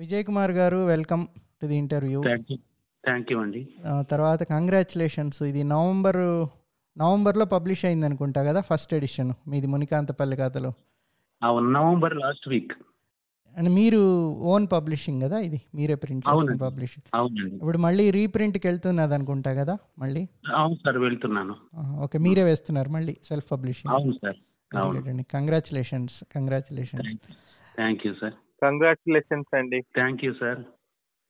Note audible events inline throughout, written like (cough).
విజయ్ కుమార్ గారు welcome to the interview. Thank you అండి. తర్వాత కంగ్రాచులేషన్స్. ఇది నవంబర్ నవంబర్లో పబ్లిష్ అయింది అనుకుంటా కదా ఫస్ట్ ఎడిషన్. మీది మునికాంతపల్లి కథలు అవును నవంబర్ లాస్ట్ వీక్. అండ్ మీరు ఓన్ పబ్లిషింగ్ కదా ఇది? మీరే ప్రింట్ చేసిన. పబ్లిషింగ్ ఇప్పుడు మళ్ళీ రీప్రింట్కి వెళ్తున్నది అనుకుంటా కదా మళ్ళీ? అవును సార్ వెళ్తున్నాను. ఓకే మీరే వేస్తున్నారు మళ్ళీ సెల్ఫ్ పబ్లిషింగ్. అవును sir congratulations congratulations thank you sir congratulations అండి. థ్యాంక్ యూ సార్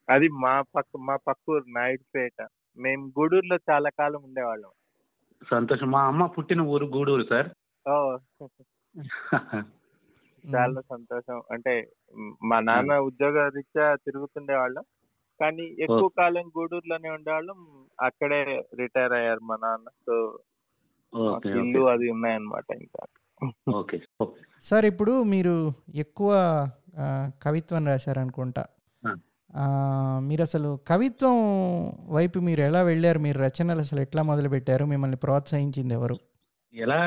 అది మా పక్క మా పక్కూరు నాయుడుపేట. మేము గూడూరులో చాలా కాలం ఉండేవాళ్ళం. సంతోషం. మా అమ్మ పుట్టిన ఊరు గూడూరు సార్ ఓ. (laughs) చాలా సంతోషం. అంటే మ్, నాన్న ఉద్యోగ రీత్యా తిరుగుతుండేవాళ్ళం కానీ ఎక్కువ కాలం గూడూరులోనే ఉండేవాళ్ళం. అక్కడే రిటైర్ అయ్యారు మా నాన్న. సో ఇల్లు అది ఉన్నాయన్నమాట ఇంకా. ఓకే. సార్ ఇప్పుడు మీరు ఎక్కువ కవిత్వం రాశారనుకుంటా. మీరు అసలు కవిత్వం వైపు మీరు ఎలా వెళ్ళారు? మీరు రచనలు అసలు ఎట్లా మొదలు పెట్టారు మిమ్మల్ని ప్రోత్సహించింది ఎవరు? ఎలా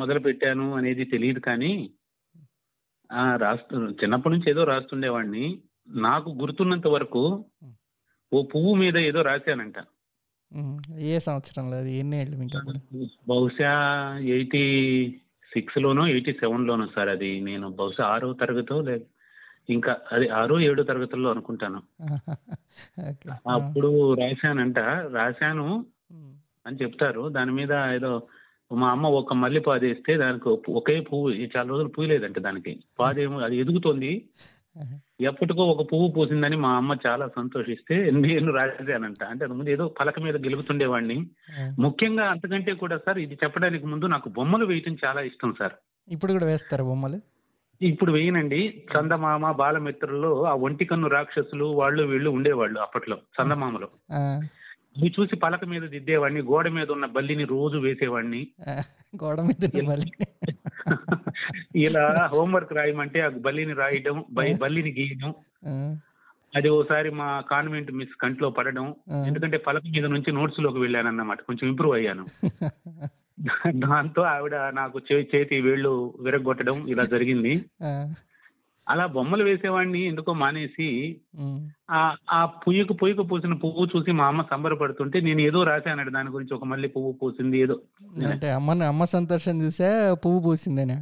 మొదలు పెట్టాను అనేది తెలియదు కానీ ఆ రాస్తు చిన్నప్పటి నుంచి ఏదో రాస్తుండేవాడిని. నాకు గుర్తున్నంత వరకు ఓ పువ్వు మీద ఏదో రాశానంట. ఏ సంవత్సరంలో అది? ఎన్ని ఏళ్ళు మీకు బహుశా ఎయిటీ సిక్స్ లోనో ఎయిటీ సెవెన్ లోనో సార్ అది. నేను బహుశా ఆరో తరగతో లేదు. ఇంకా అది ఆరో ఏడో తరగతుల్లో అనుకుంటాను. అప్పుడు రాశానంట. రాశాను అని చెప్తారు. దాని మీద ఏదో మా అమ్మ ఒక మల్లె పాదు వేస్తే దానికి ఒక- పువ్వు చాలా రోజులు పూయలేదంట దానికి. పాదేమో అది ఎదుగుతోంది. ఎప్పటికో ఒక పువ్వు పూసిందని మా అమ్మ చాలా సంతోషిస్తే నేను రాశానంట. అంటే ముందు ఏదో పలక మీద గెలుపుతుండేవాడిని. ముఖ్యంగా అంతకంటే కూడా సార్ ఇది చెప్పడానికి ముందు నాకు బొమ్మలు వేయటం చాలా ఇష్టం సార్. ఇప్పుడు కూడా వేస్తారు బొమ్మలు? ఇప్పుడు వేయనండి. చందమామ బాలమిత్రుల్లో ఆ ఒంటి కన్ను రాక్షసులు వాళ్ళు వీళ్ళు ఉండేవాళ్ళు అప్పట్లో చందమామలు. ఇవి చూసి పలక మీద దిద్దేవాడిని గోడ మీద ఉన్న బల్లిని రోజు వేసేవాడిని. గోడ మీద ఇలా హోంవర్క్ రాయమంటే ఆ బల్లిని రాయడం బల్లిని గీయడం. అది ఓసారి మా కాన్వెంట్ మిస్ కంట్లో పడడం. ఎందుకంటే పలక మీద నుంచి నోట్స్లోకి వెళ్ళాను అన్నమాట కొంచెం ఇంప్రూవ్ అయ్యాను. (laughs) (laughs) దాంతో ఆవిడ నాకు చేతి వేళ్ళు విరగొట్టడం ఇలా జరిగింది. అలా బొమ్మలు వేసేవాడిని ఎందుకో మానేసి ఆ ఆ పుయ్యకు పుయ్యకు పూసిన పువ్వు చూసి మా అమ్మ సంబరపడుతుంటే నేను ఏదో రాశాను దాని గురించి ఒక మళ్ళీ పువ్వు పూసింది ఏదో. అంటే అమ్మ అమ్మ సంతోషం చూసా పువ్వు పూసిందేనా?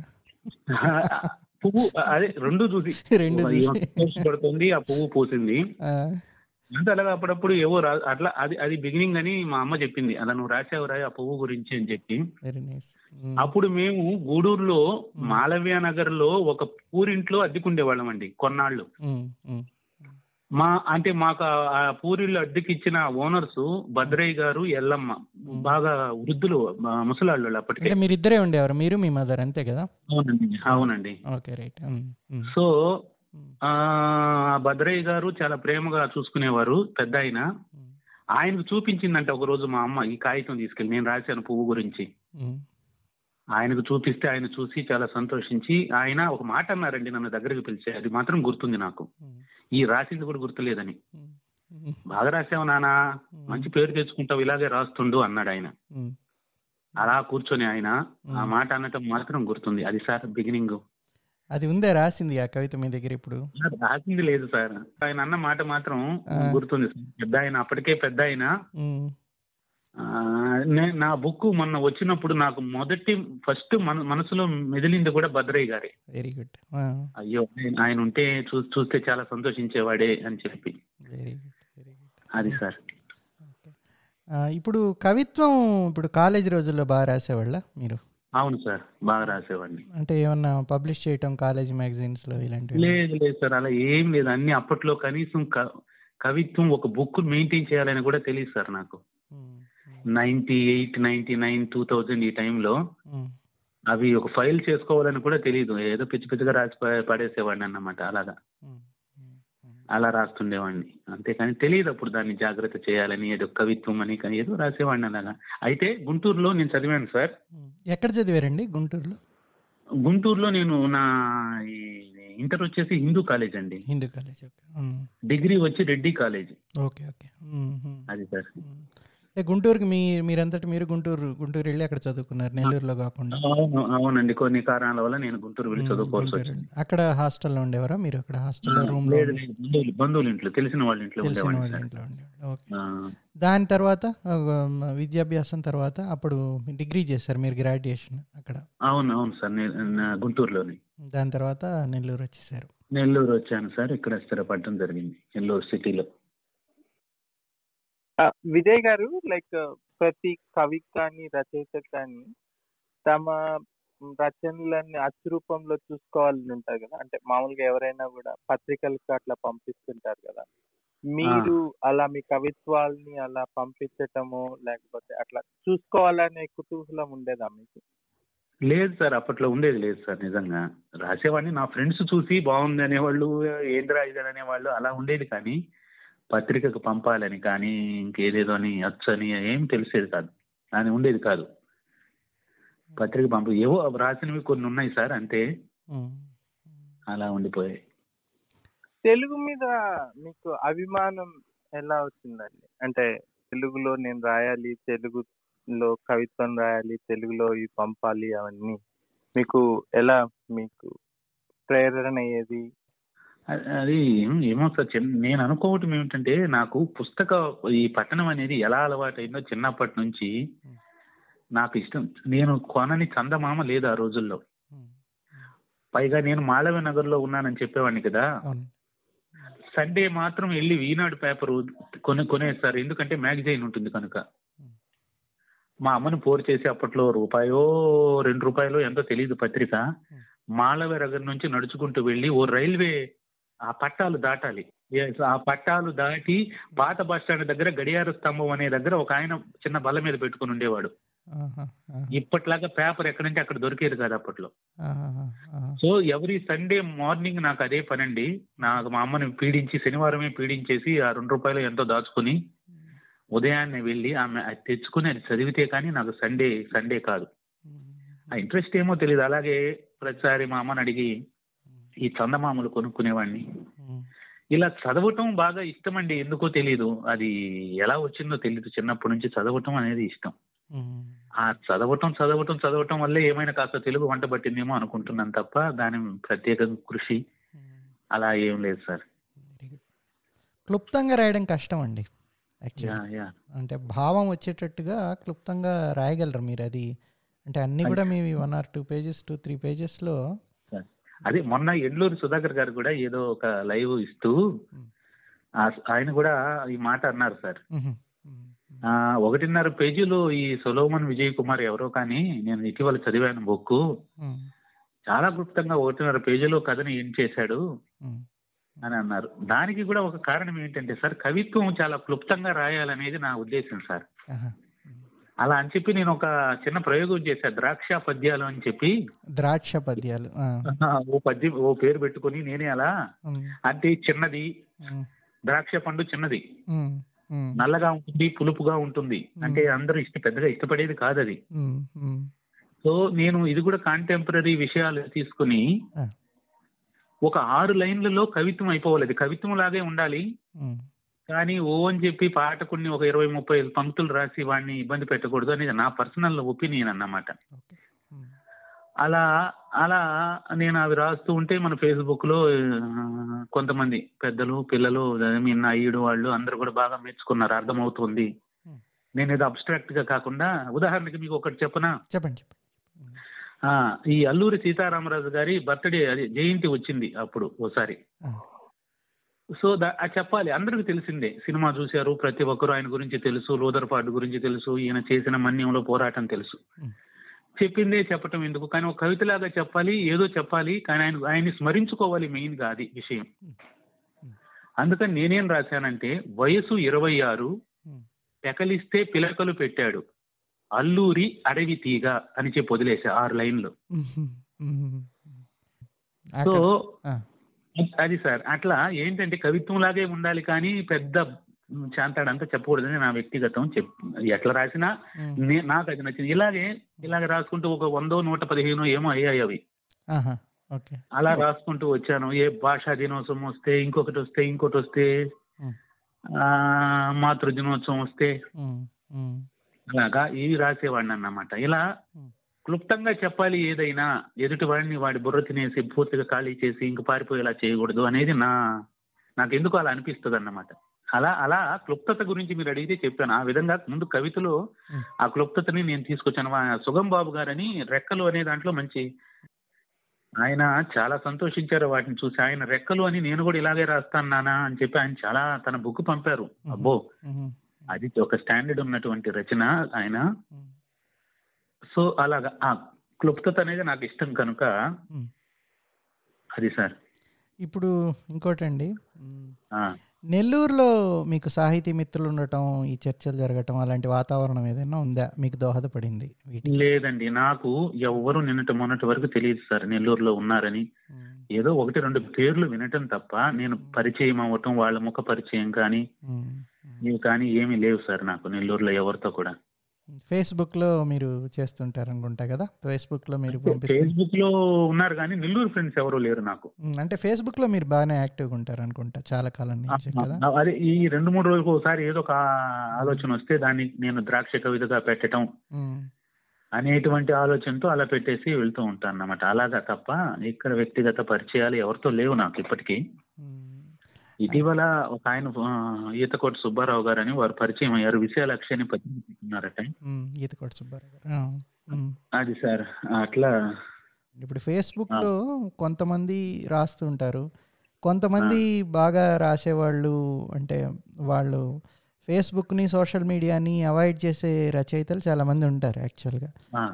(laughs) పువ్వు అదే రెండు చూసి. రెండు. సంతోషపడుతుంది ఆ పువ్వు పూసింది. అంటే అలాగా అప్పుడప్పుడు ఏవో అట్లా అది అది బిగినింగ్ అని మా అమ్మ చెప్పింది. అలా నువ్వు రాసావు రాయి ఆ పువ్వు గురించి అని చెప్పి. నైస్ అప్పుడు మేము గూడూరులో మాలవ్య నగర్లో ఒక పూరింట్లో అద్దెకుండేవాళ్ళం అండి కొన్నాళ్ళు. మా అంటే మాకు ఆ- పూరిలో అద్దెకిచ్చిన ఓనర్స్ భద్రయ్య గారు ఎల్లమ్మ బాగా వృద్ధులు ముసలాళ్ళు అప్పటికే. మీరిద్దరే ఉండేవారు? మీరు మీ మదర్ అంతే కదా? అవునండి అవునండి. ఓకే రైట్ సో ఆ భద్రయ్య గారు చాలా ప్రేమగా చూసుకునేవారు పెద్ద ఆయన. ఆయనకు చూపించిందంట ఒక రోజు మా అమ్మ ఈ కాగితం తీసుకెళ్ళి నేను రాశాను పువ్వు గురించి. ఆయనకు చూపిస్తే ఆయన చూసి చాలా సంతోషించి ఆయన ఒక మాట అన్నారండి నన్ను దగ్గరికి పిలిచే అది మాత్రం గుర్తుంది నాకు. ఈ రాసింది కూడా గుర్తులేదని. బాగా రాసావు నానా మంచి పేరు తెచ్చుకుంటావు ఇలాగే రాస్తుండు అన్నాడు ఆయన. అలా కూర్చొని ఆయన ఆ మాట అనటం మాత్రం గుర్తుంది. అది సార్ బిగినింగ్ అది ఉందే రాసింది ఆ కవిత మీ దగ్గర ఇప్పుడు? రాసింది లేదు సార్. ఆయన అన్న మాట మాత్రం గుర్తుంది సార్. పెద్ద ఆయన అప్పటికే పెద్ద ఆయన. నే- బుక్ మొన్న వచ్చినప్పుడు నాకు మొదటి ఫస్ట్ మన మనసులో మెదిలింది కూడా భద్రయ్య గారే. వెరీ గుడ్ అయ్యో ఆయన- ఉంటే చూస్తే చాలా సంతోషించేవాడే అని చెప్పి. అది సార్. ఇప్పుడు కవిత్వం ఇప్పుడు కాలేజ్ రోజుల్లో బాగా రాసేవాళ్ళ మీరు? అవును సార్ బాగా రాసేవాడిని. అంటే ఏమన్నా పబ్లిష్ చేయటం కాలేజ్ మ్యాగజైన్స్లో ఇలాంటివి? లేదు లేదు సార్ అలా ఏం లేదు. అన్ని అప్పట్లో కనీసం కవిత్వం ఒక బుక్ మెయింటైన్ చేయాలని కూడా తెలియదు సార్ నాకు. Ninety eight ninety nine two thousand ఈ టైంలో అవి ఒక ఫైల్ చేసుకోవాలని కూడా తెలియదు ఏదో పిచ్చి పిచ్చిగా రాసి పడేసేవాడిని అన్నమాట అలాగా. అలా రాస్తుండేవాడిని. అంతేకాని తెలియదు అప్పుడు దాన్ని జాగ్రత్త చేయాలని ఏదో కవిత్వం అని కానీ ఏదో రాసేవాడిని అలాగా. అయితే గుంటూరులో నేను చదివాను సార్. ఎక్కడ చదివారండి గుంటూరులో? గుంటూరులో నేను నా ఈ ఇంటర్ వచ్చేసి హిందూ కాలేజ్ అండి. హిందూ కాలేజ్ డిగ్రీ వచ్చి రెడ్డి కాలేజ్. Okay okay. అది సార్. గుంటూరుకి మీ మీరంతటి మీరు గుంటూరు గుంటూరు వెళ్ళి అక్కడ చదువుకున్నారు నెల్లూరులో కాకుండా. అవును అవునండి. కొన్ని కారణాల వల్ల నేను గుంటూరు వెళ్ళి చదువుకోవాల్సి వచ్చింది. అక్కడ హాస్టల్లో ఉండేవారా? మీరు అక్కడ హాస్టల్లో రూమ్లో బంధువులు ఇంట్లో తెలిసిన వాళ్ళ ఇంట్లో తెలిసిన వాళ్ళ ఇంట్లో ఓకే. దాని తర్వాత విద్యాభ్యాసం తర్వాత అప్పుడు డిగ్రీ చేశారు మీరు గ్రాడ్యుయేషన్ అక్కడ? అవును అవును సార్. గుంటూరులోని. దాని తర్వాత నెల్లూరు వచ్చేసారు. నెల్లూరు వచ్చాను సార్. ఇక్కడ స్థిరపడటం జరిగింది నెల్లూరు సిటీలో. విజయ్ గారు లైక్ ప్రతి కవి కానీ రచయిత కానీ తమ రచనలన్నీ అచ్చు రూపంలో చూసుకోవాలని ఉంటుంది కదా. అంటే మామూలుగా ఎవరైనా కూడా పత్రికలకు అట్లా పంపిస్తుంటారు కదా. మీరు అలా మీ కవిత్వాల్ని అలా పంపించటము లేకపోతే అట్లా చూసుకోవాలనే కుతూహలం ఉండేదా మీకు? లేదు సార్ అప్పట్లో ఉండేది లేదు సార్ నిజంగా. రాసేవాడిని నా ఫ్రెండ్స్ చూసి బాగుంది అనేవాళ్ళు ఏంద్రా ఇదని అనేవాళ్ళు అలా ఉండేది కానీ పత్రికకు పంపాలని కానీ ఇంకేదేదో అని అచ్చు అని ఏం తెలిసేది కాదు. అని ఉండేది కాదు. పత్రిక పంప ఏవో రాసినవి కొన్ని ఉన్నాయి సార్ అంతే. అలా ఉండిపోయాయి. తెలుగు మీద మీకు అభిమానం ఎలా వచ్చిందండి? అంటే తెలుగులో నేను రాయాలి తెలుగులో కవిత్వం రాయాలి తెలుగులో ఇవి పంపాలి అవన్నీ. మీకు ఎలా మీకు ప్రేరణ అయ్యేది? అది ఏమో సార్ చిన్న నేను అనుకోవటం ఏమిటంటే నాకు పుస్తక ఈ పట్టణం అనేది ఎలా అలవాటైందో చిన్నప్పటి నుంచి నాకు ఇష్టం. నేను కొనని చందమామ లేదు ఆ రోజుల్లో. పైగా నేను మాళవ నగర్లో ఉన్నానని చెప్పేవాడిని కదా. సండే మాత్రం వెళ్ళి ఈనాడు పేపర్ కొనే కొనేస్తారు. ఎందుకంటే మ్యాగజైన్ ఉంటుంది కనుక. మా అమ్మని పోరు చేసి అప్పట్లో రూపాయో రెండు రూపాయలు ఎంతో తెలియదు పత్రిక. మాళవ నగర్ నుంచి నడుచుకుంటూ వెళ్ళి ఓ రైల్వే ఆ పట్టాలు దాటాలి. ఆ పట్టాలు దాటి పాత బస్ స్టాండ్ దగ్గర గడియార స్తంభం అనే దగ్గర ఒక ఆయన చిన్న బల్ల మీద పెట్టుకుని ఉండేవాడు. ఇప్పట్లాగా పేపర్ ఎక్కడంటే అక్కడ దొరికేది కాదు అప్పట్లో. సో ఎవ్రీ సండే మార్నింగ్ నాకు అదే పనండి. నాకు మా అమ్మని పీడించి శనివారమే పీడించేసి ఆ రెండు రూపాయలు ఎంతో దాచుకుని ఉదయాన్నే వెళ్ళి ఆమె అది తెచ్చుకుని అది చదివితే కానీ నాకు సండే సండే కాదు. ఆ ఇంట్రెస్ట్ ఏమో తెలియదు అలాగే ప్రతిసారి మా అమ్మని అడిగి ఈ చందమామలు కొనుక్కునేవాడిని. ఇలా చదవటం బాగా ఇష్టం అండి ఎందుకో తెలియదు అది ఎలా వచ్చిందో తెలియదు చిన్నప్పటి నుంచి చదవటం అనేది ఇష్టం. ఆ చదవటం చదవటం చదవటం వల్లే ఏమైనా కాస్త తెలుగు వంట పట్టిందేమో అనుకుంటున్నాను తప్ప దాని ప్రత్యేక కృషి అలా ఏం లేదు సార్. క్లుప్తంగా రాయడం కష్టం అండి అంటే భావం వచ్చేటట్టుగా క్లుప్తంగా రాయగలరు మీరు. అది అంటే అన్ని కూడా మీ one or two pages two three పేజెస్లో అదే మొన్న ఎడ్లూరు సుధాకర్ గారు కూడా ఏదో ఒక లైవ్ ఇస్తూ ఆయన కూడా ఈ మాట అన్నారు సార్. ఆ, ఒకటిన్నర పేజీలు ఈ సొలోమన్ విజయ్ కుమార్ ఎవరో కానీ నేను ఇటీవల చదివాను బుక్ చాలా క్లుప్తంగా ఒకటిన్నర పేజీలో కథని ఏం చేశాడు అని అన్నారు. దానికి కూడా ఒక కారణం ఏంటంటే సార్ కవిత్వం చాలా క్లుప్తంగా రాయాలనేది నా ఉద్దేశం సార్. అలా అని చెప్పి నేను ఒక చిన్న ప్రయోగం చేశాను ద్రాక్ష పద్యాలు అని చెప్పి. ద్రాక్ష పద్యాలు. ఓ పద్యం ఓ పేరు పెట్టుకొని నేనే అలా అంటే చిన్నది. ద్రాక్ష పండు చిన్నది. నల్లగా ఉంటుంది పులుపుగా ఉంటుంది. అంటే అందరూ ఇష్ట పెద్దగా ఇష్టపడేది కాదు అది సో నేను ఇది కూడా కాంటెంపరీ విషయాలు తీసుకుని ఒక ఆరు లైన్లలో కవిత్వం అయిపోవాలి. కవిత్వం లాగే ఉండాలి. కానీ ఓ అని చెప్పి పాఠకుడిని ఒక ఇరవై ముప్పై పంక్తులు రాసి వాడిని ఇబ్బంది పెట్టకూడదు అనేది నా పర్సనల్ ఒపీనియన్ అన్నమాట. అలా అలా నేను అవి రాస్తూ ఉంటే మన ఫేస్బుక్లో కొంతమంది పెద్దలు పిల్లలు మీ అయ్యుడు వాళ్ళు అందరూ కూడా బాగా మెచ్చుకున్నారు అర్థమవుతుంది. నేను ఏదో అబ్స్ట్రాక్ట్గా కాకుండా ఉదాహరణకి మీకు ఒకటి చెప్పనా? చెప్పండి చెప్పండి. ఈ అల్లూరి సీతారామరాజు గారి బర్త్డే అది జయంతి వచ్చింది అప్పుడు ఓసారి. సో దా- అది చెప్పాలి. అందరికి తెలిసిందే. సినిమా చూశారు ప్రతి ఒక్కరు ఆయన గురించి తెలుసు లోదర్పాటు గురించి తెలుసు ఈయన చేసిన మన్యంలో పోరాటం తెలుసు. చెప్పిందే చెప్పటం ఎందుకు? కానీ ఒక కవితలాగా చెప్పాలి ఏదో చెప్పాలి కానీ ఆయన ఆయన్ని స్మరించుకోవాలి మెయిన్గా అది విషయం. అందుకని నేనేం రాశానంటే వయసు ఇరవై ఆరు పెకలిస్తే పిలకలు పెట్టాడు అల్లూరి అడవి తీగ అని చెప్పి వదిలేసా ఆరు లైన్లు. సో ఆ, అది సార్. అట్లా ఏంటంటే కవిత్వం లాగే ఉండాలి కానీ పెద్ద చాంతాడంతా చెప్పకూడదని నా వ్యక్తిగతం చెప్ ఎట్లా రాసినా నాకు అది నచ్చింది. ఇలాగే ఇలాగే రాసుకుంటూ ఒక వందో నూట పదిహేను ఏమో అయ్యాయి అవి. అలా రాసుకుంటూ వచ్చాను. ఏ భాషా దినోత్సవం వస్తే ఇంకొకటి వస్తే ఇంకోటి వస్తే మాతృ దినోత్సవం వస్తే అలాగా ఇవి రాసేవాడిని అన్నమాట. ఇలా క్లుప్తంగా చెప్పాలి ఏదైనా ఎదుటి వాడిని వాడి బుర్ర తినేసి పూర్తిగా ఖాళీ చేసి ఇంక పారిపోయేలా చేయకూడదు అనేది నా నాకు ఎందుకు అలా అనిపిస్తుంది అన్నమాట అలా అలా క్లుప్తత గురించి మీరు అడిగితే చెప్పాను. ఆ విధంగా ముందు కవితలో. ఆ క్లుప్తతని నేను తీసుకొచ్చాను. సుగం బాబు గారని రెక్కలు అనే దాంట్లో మంచి ఆయన చాలా సంతోషించారు. వాటిని చూసి ఆయన రెక్కలు అని నేను కూడా ఇలాగే రాస్తాను నానా అని చెప్పి ఆయన చాలా తన బుక్ పంపారు. అబ్బో. అది ఒక స్టాండర్డ్ ఉన్నటువంటి రచన ఆయన. సో అలాగా ఆ క్లుప్తత అనేది నాకు ఇష్టం కనుక. అది సార్. ఇప్పుడు ఇంకోటండి. నెల్లూరులో మీకు సాహితీ మిత్రులు ఉండటం ఈ చర్చలు జరగటం అలాంటి వాతావరణం ఏదైనా ఉందా? మీకు దోహదపడింది లేదండి. నాకు ఎవ్వరు నిన్నటి మొన్నటి వరకు తెలియదు సార్ నెల్లూరులో ఉన్నారని. ఏదో ఒకటి రెండు పేర్లు వినటం తప్ప నేను పరిచయం అవ్వటం వాళ్ళ ముఖ పరిచయం కానీ. ఇవి కానీ ఏమీ లేవు సార్ నాకు నెల్లూరులో ఎవరితో కూడా. ఫేస్బుక్లో మీరు చేస్తుంటారు అనుకుంటా కదా? ఫేస్బుక్లో మీరు పంపిస్తారు ఫేస్బుక్లో ఉన్నారు కానీ నెల్లూరు ఫ్రెండ్స్ ఎవరు లేరు నాకు. అంటే ఫేస్బుక్లో మీరు బాగానే యాక్టివ్గా ఉంటారు అనుకుంటా చాలా కాలం నుంచి కదా? అదే ఈ రెండు మూడు రోజులకు ఒకసారి ఏదో ఒక ఆలోచన వస్తే దాన్ని నేను ద్రాక్ష కవితగా పెట్టడం అనేటువంటి ఆలోచనతో అలా పెట్టేసి వెళ్తూ ఉంటాను అన్నమాట అలాగా తప్ప ఇక్కడ వ్యక్తిగత పరిచయాలు ఎవరితో లేవు నాకు ఇప్పటికీ. ఇటీవల ఒక ఆయన ఈతకోటి సుబ్బారావు గారు అని వారు పరిచయం అయ్యారు. విశాలాక్షి అని పత్రికున్నారట ఈతకోట సుబ్బారావు. అది సార్ అట్లా. ఇప్పుడు ఫేస్బుక్లో కొంతమంది రాస్తుంటారు. కొంతమంది బాగా రాసేవాళ్ళు అంటే వాళ్ళు ఫేస్బుక్ని సోషల్ మీడియాని అవాయిడ్ చేసే రచయితలు చాలా మంది ఉంటారు యాక్చువల్గా.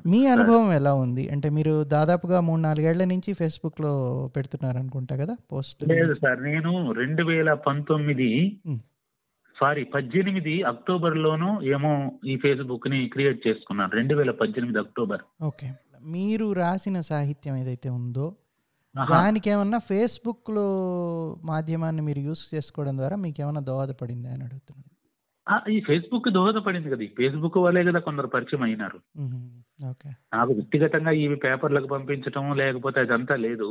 మీ అనుభవం ఎలా ఉంది? అంటే మీరు దాదాపుగా మూడు నాలుగేళ్ళ నుంచి ఫేస్బుక్లో పెడుతున్నారు అనుకుంటా కదా పోస్ట్ లేదు సార్ నేను రెండు వేల పంతొమ్మిది. సారీ పద్దెనిమిది అక్టోబర్ లోను ఏమో ఈ ఫేస్బుక్ని క్రియేట్ చేసుకున్నాను రెండు వేల పద్దెనిమిది అక్టోబర్. ఓకే. మీరు రాసిన సాహిత్యం ఏదైతే ఉందో. దానికి ఏమన్నా ఫేస్బుక్లో మాధ్యమాన్ని మీరు యూస్ చేసుకోవడం ద్వారా మీకు ఏమైనా దోహదపడిందా అని అడుగుతున్నాను. ఈ ఫేస్బుక్ దోహదపడింది కదా. ఈ ఫేస్బుక్ వల్లే కదా కొందరు పరిచయం అయినారు. నాకు వ్యక్తిగతంగా ఇవి పేపర్లకు పంపించడం లేకపోతే అదంతా లేదు.